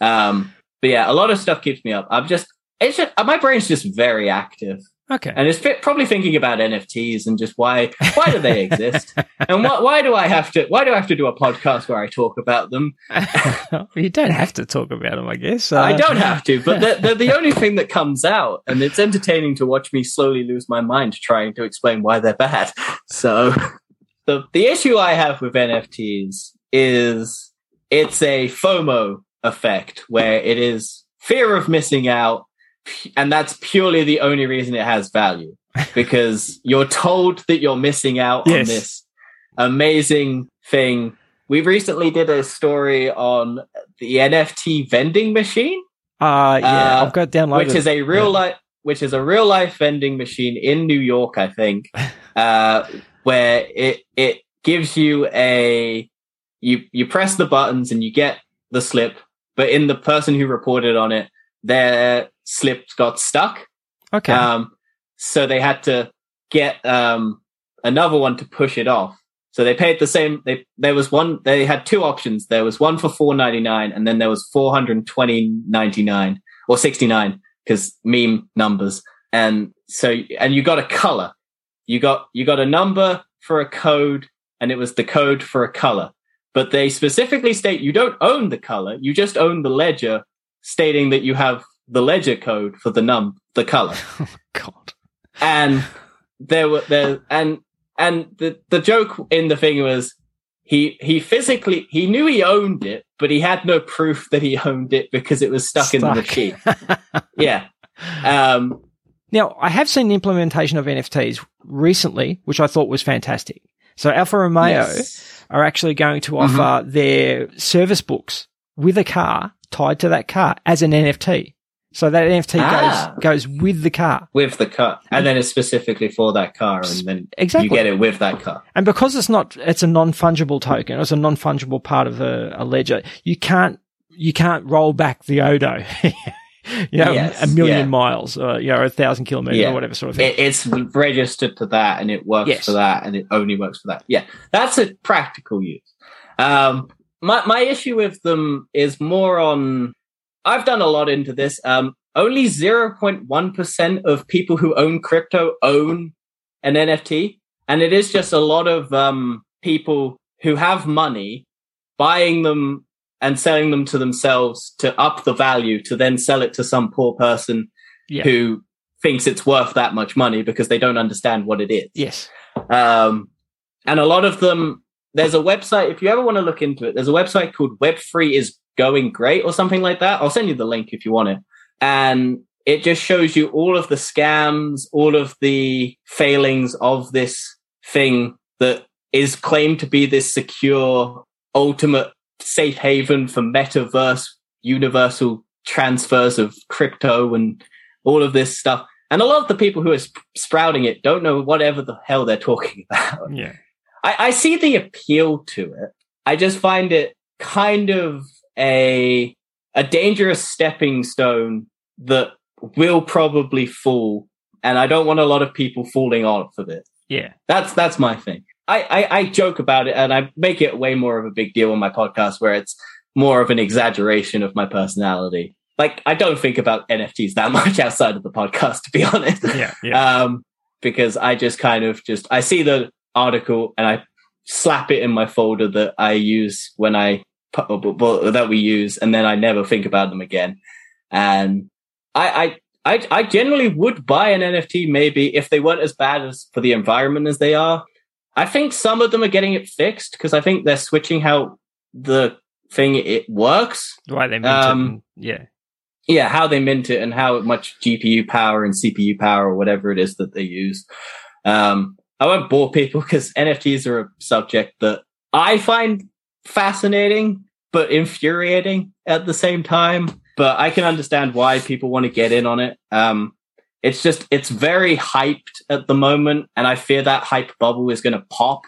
Um, but yeah, a lot of stuff keeps me up. I'm just, it's just, my brain's just very active Okay. and it's probably thinking about NFTs and just why why do they exist and why why do I have to why do I have to do a podcast where I talk about them? you don't have to talk about them, I guess. I Uh, don't have to, but they're, they're the only thing that comes out, and it's entertaining to watch me slowly lose my mind trying to explain why they're bad. So the the issue I have with NFTs is it's a FOMO effect where it is fear of missing out, and that's purely the only reason it has value because you're told that you're missing out on this amazing thing. We recently did a story on the NFT vending machine Uh, yeah, Uh, I've got downloaded. which is a real Yeah. life which is a real life vending machine in New York, I think, uh, where it it gives you a you you press the buttons and you get the slip, but in the person who reported on it, their slip got stuck. okay. Um, so they had to get um, another one to push it off. So they paid the same. They there was one. They had two options. There was one for four ninety nine, and then there was four hundred twenty ninety nine or sixty nine because meme numbers. And so and you got a color. You got you got a number for a code, and it was the code for a color. But they specifically state you don't own the color. You just own the ledger, stating that you have the ledger code for the num the color. Oh, God. and there were there and and the the joke in the thing was he he physically he knew he owned it, but he had no proof that he owned it because it was stuck, in the machine. yeah. Um Now, I have seen the implementation of NFTs recently, which I thought was fantastic. So Alfa Romeo yes. are actually going to Mm-hmm. offer their service books with a car tied to that car as an NFT. So that NFT Ah. goes goes with the car. with the car, and then it's specifically for that car, and then Exactly. you get it with that car. And because it's not, it's a non-fungible token, it's a non-fungible part of a, a ledger. You can't, you can't roll back the Odo, you know, Yes, a million yeah. miles, or, you know, a thousand kilometers Yeah. or whatever sort of thing. It, it's registered to that, and it works Yes. for that, and it only works for that. Yeah, that's a practical use. Um, my my issue with them is more on. I've done a lot into this. Um, only zero point one percent of people who own crypto own an NFT, and it is just a lot of um, people who have money buying them and selling them to themselves to up the value to then sell it to some poor person Yeah. who thinks it's worth that much money because they don't understand what it is. yes. Um, and a lot of them, there's a website, if you ever want to look into it, there's a website called Web3 is going great or something like that. I'll send you the link if you want it. And it just shows you all of the scams, all of the failings of this thing that is claimed to be this secure, ultimate safe haven for metaverse, universal transfers of crypto and all of this stuff. And a lot of the people who are sp- sprouting it don't know whatever the hell they're talking about. Yeah. I, I see the appeal to it. I just find it kind of a a dangerous stepping stone that will probably fall, and I don't want a lot of people falling off of it. Yeah. That's that's my thing. I, I, I joke about it and I make it way more of a big deal on my podcast where it's more of an exaggeration of my personality. Like I don't think about NFTs that much outside of the podcast, to be honest. Yeah. Yeah. Um, because I just kind of just I see the article and I slap it in my folder that I use when I that we use, and then I never think about them again. And I I I, I generally would buy an NFT maybe if they weren't as bad as for the environment as they are. I think some of them are getting it fixed because I think they're switching how the thing it works. way they mint um, it. yeah. Yeah, how they mint it and how much GPU power and CPU power or whatever it is that they use. Um, I won't bore people because NFTs are a subject that I find fascinating but infuriating at the same time. But I can understand why people want to get in on it. Um, it's just it's very hyped at the moment, and I fear that hype bubble is going to pop,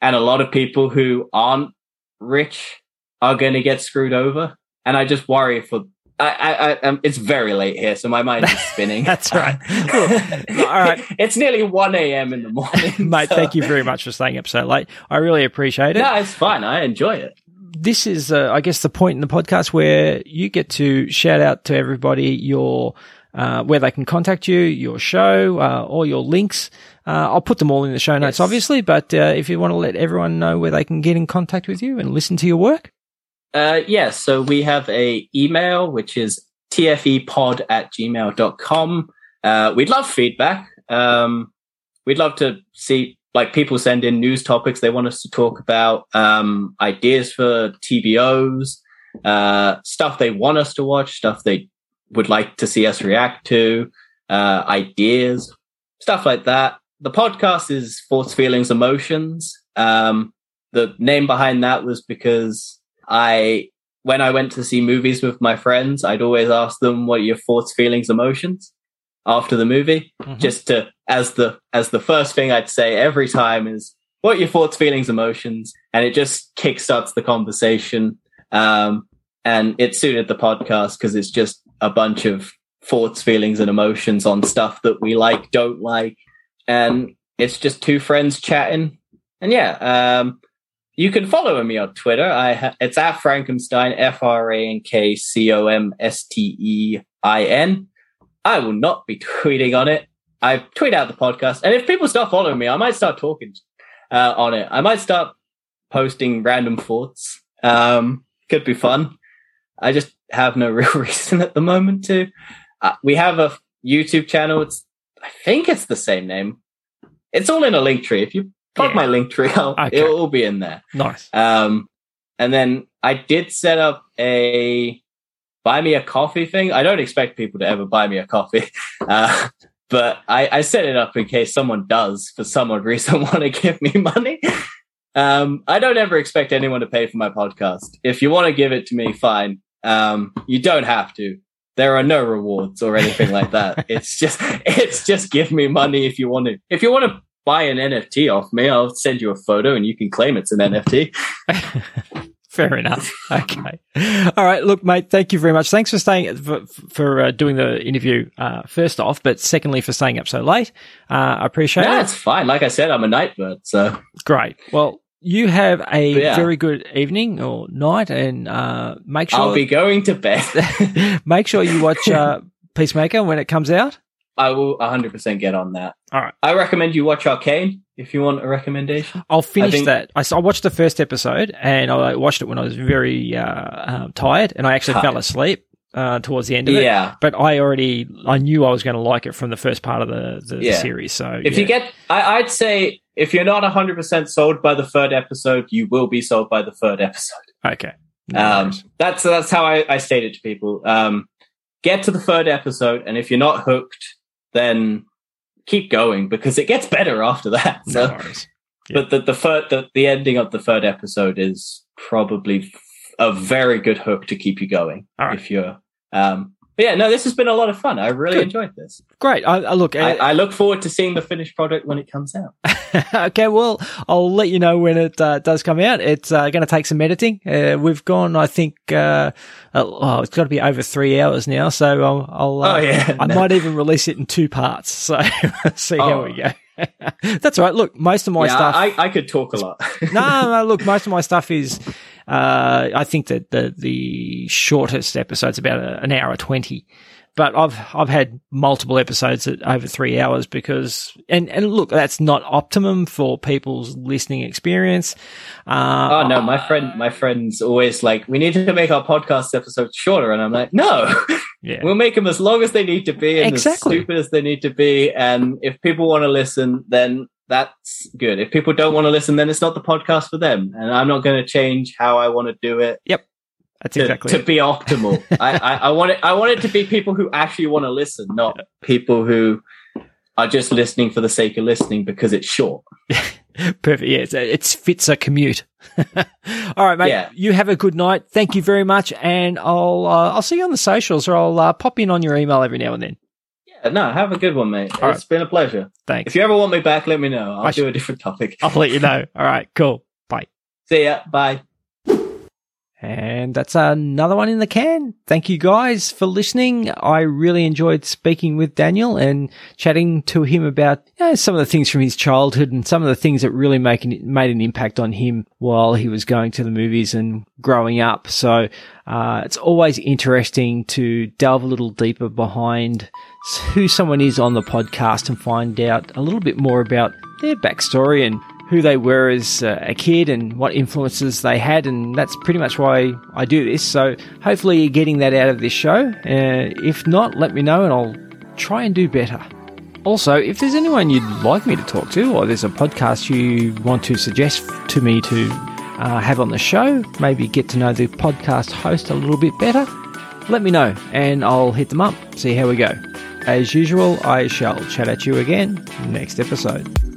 and a lot of people who aren't rich are going to get screwed over. And I just worry for. I, I, I um, it's very late here, so my mind is spinning. That's right. Cool. All right. it's nearly one a.m. in the morning, Mate, so- thank you very much for staying up so late. I really appreciate it. No, it's fine. I enjoy it. this is, uh, I guess, the point in the podcast where you get to shout out to everybody your uh, where they can contact you, your show, uh, all your links. Uh, I'll put them all in the show notes, Yes. obviously. But uh, if you want to let everyone know where they can get in contact with you and listen to your work, Uh, yes, so we have a email, which is tfepod at gmail.com. Uh, we'd love feedback. Um, we'd love to see, like, people send in news topics they want us to talk about, um, ideas for TBOs, uh, stuff they want us to watch, stuff they would like to see us react to, uh, ideas, stuff like that. The podcast is Thoughts, Feelings, Emotions. Um, the name behind that was because I, when I went to see movies with my friends, I'd always ask them, what are your thoughts, feelings, emotions after the movie? Mhm. Just to, as the, as the first thing I'd say every time is, what are your thoughts, feelings, emotions? And it just kickstarts the conversation. Um, and it suited the podcast because it's just a bunch of thoughts, feelings, and emotions on stuff that we like, don't like. And it's just two friends chatting. And yeah, um, you can follow me on Twitter. I ha- it's at Frankcomstein, F R A N K C O M S T E I N. I will not be tweeting on it. I tweet out the podcast, and if people start following me, I might start talking uh, on it. I might start posting random thoughts. Um, could be fun. I just have no real reason at the moment to. Uh, we have a YouTube channel. It's I think it's the same name. It's all in a link tree. If you plug Yeah. my link tree, Okay. it'll be in there. Nice. Um, and then I did set up a buy me a coffee thing. I don't expect people to ever buy me a coffee. Uh, but I, I set it up in case someone does for some odd reason want to give me money. Um, I don't ever expect anyone to pay for my podcast. If you want to give it to me, fine. Um, you don't have to. There are no rewards or anything like that. It's just, it's just give me money if you want to. If you want to buy an NFT off me, I'll send you a photo and you can claim it's an NFT. Fair enough. Okay. All right. Look, mate, thank you very much. Thanks for staying, for, for uh, doing the interview, uh, first off, but secondly, for staying up so late. Uh, I appreciate Yeah, it. it's fine. Like I said, I'm a night bird, so Great. Well, you have a Yeah. very good evening or night and, uh, make sure, I'll be going to bed. make sure you watch, uh, Peacemaker when it comes out. I will 100% get on that. All right. I recommend you watch Arcane if you want a recommendation. I'll finish think- that. I watched the first episode and I watched it when I was very uh, um, tired and I actually Tired. fell asleep uh, towards the end of it. Yeah. But I already, I knew I was going to like it from the first part of the, the Yeah. series. So If yeah. you get, I, I'd say if you're not 100% sold by the third episode, you will be sold by the third episode. okay, No Um, that's that's how I, I state it to people. Um, get to the third episode, and if you're not hooked, then keep going because it gets better after that. no So, worries. Yeah. but the the third the, the ending of the third episode is probably f- a very good hook to keep you going. Right. If you're, um, but yeah, no, this has been a lot of fun. I really Good. enjoyed this. Great. I, I look. I, uh, I look forward to seeing the finished product when it comes out. okay, well, I'll let you know when it uh, does come out. It's uh, going to take some editing. Uh, we've gone, I think, uh, uh, oh, it's got to be over three hours now. So I'll, I'll uh, Oh, yeah. I might even release it in two parts. So see how Oh. we go. That's all right. Look, most of my yeah, stuff. I, I could talk a lot. no, no, look, most of my stuff is, uh, I think that the, the shortest episode's about a, an hour 20. But I've, I've had multiple episodes at over three hours because, and, and look, that's not optimum for people's listening experience. Uh, Oh no, my friend, my friend's always like, we need to make our podcast episodes shorter, and I'm like, no, yeah. we'll make them as long as they need to be and Exactly. as stupid as they need to be. And if people want to listen, then that's good. If people don't want to listen, then it's not the podcast for them. And I'm not going to change how I want to do it Yep. That's to, exactly to it. be optimal. I, I, I want it. I want it to be people who actually want to listen, not people who are just listening for the sake of listening because it's short. Perfect. Yeah, it's, it fits a commute. All right, mate. Yeah. You have a good night. Thank you very much, and I'll uh, I'll see you on the socials, or I'll uh, pop in on your email every now and then. No, have a good one, mate. All It's been a pleasure. Thanks. If you ever want me back, let me know. I'll I do a different topic. I'll let you know. All right. Cool. Bye. See ya. Bye. And that's another one in the can. Thank you guys for listening. I really enjoyed speaking with Daniel and chatting to him about you know, some of the things from his childhood and some of the things that really make an, made an impact on him while he was going to the movies and growing up. So uh, it's always interesting to delve a little deeper behind who someone is on the podcast and find out a little bit more about their backstory and who they were as uh, a kid and what influences they had, and that's pretty much why I do this. So hopefully you're getting that out of this show. Uh, if not, let me know and I'll try and do better. Also, if there's anyone you'd like me to talk to, or there's a podcast you want to suggest to me to uh, have on the show, maybe get to know the podcast host a little bit better, let me know and I'll hit them up, see how we go. As usual, I shall chat at you again next episode.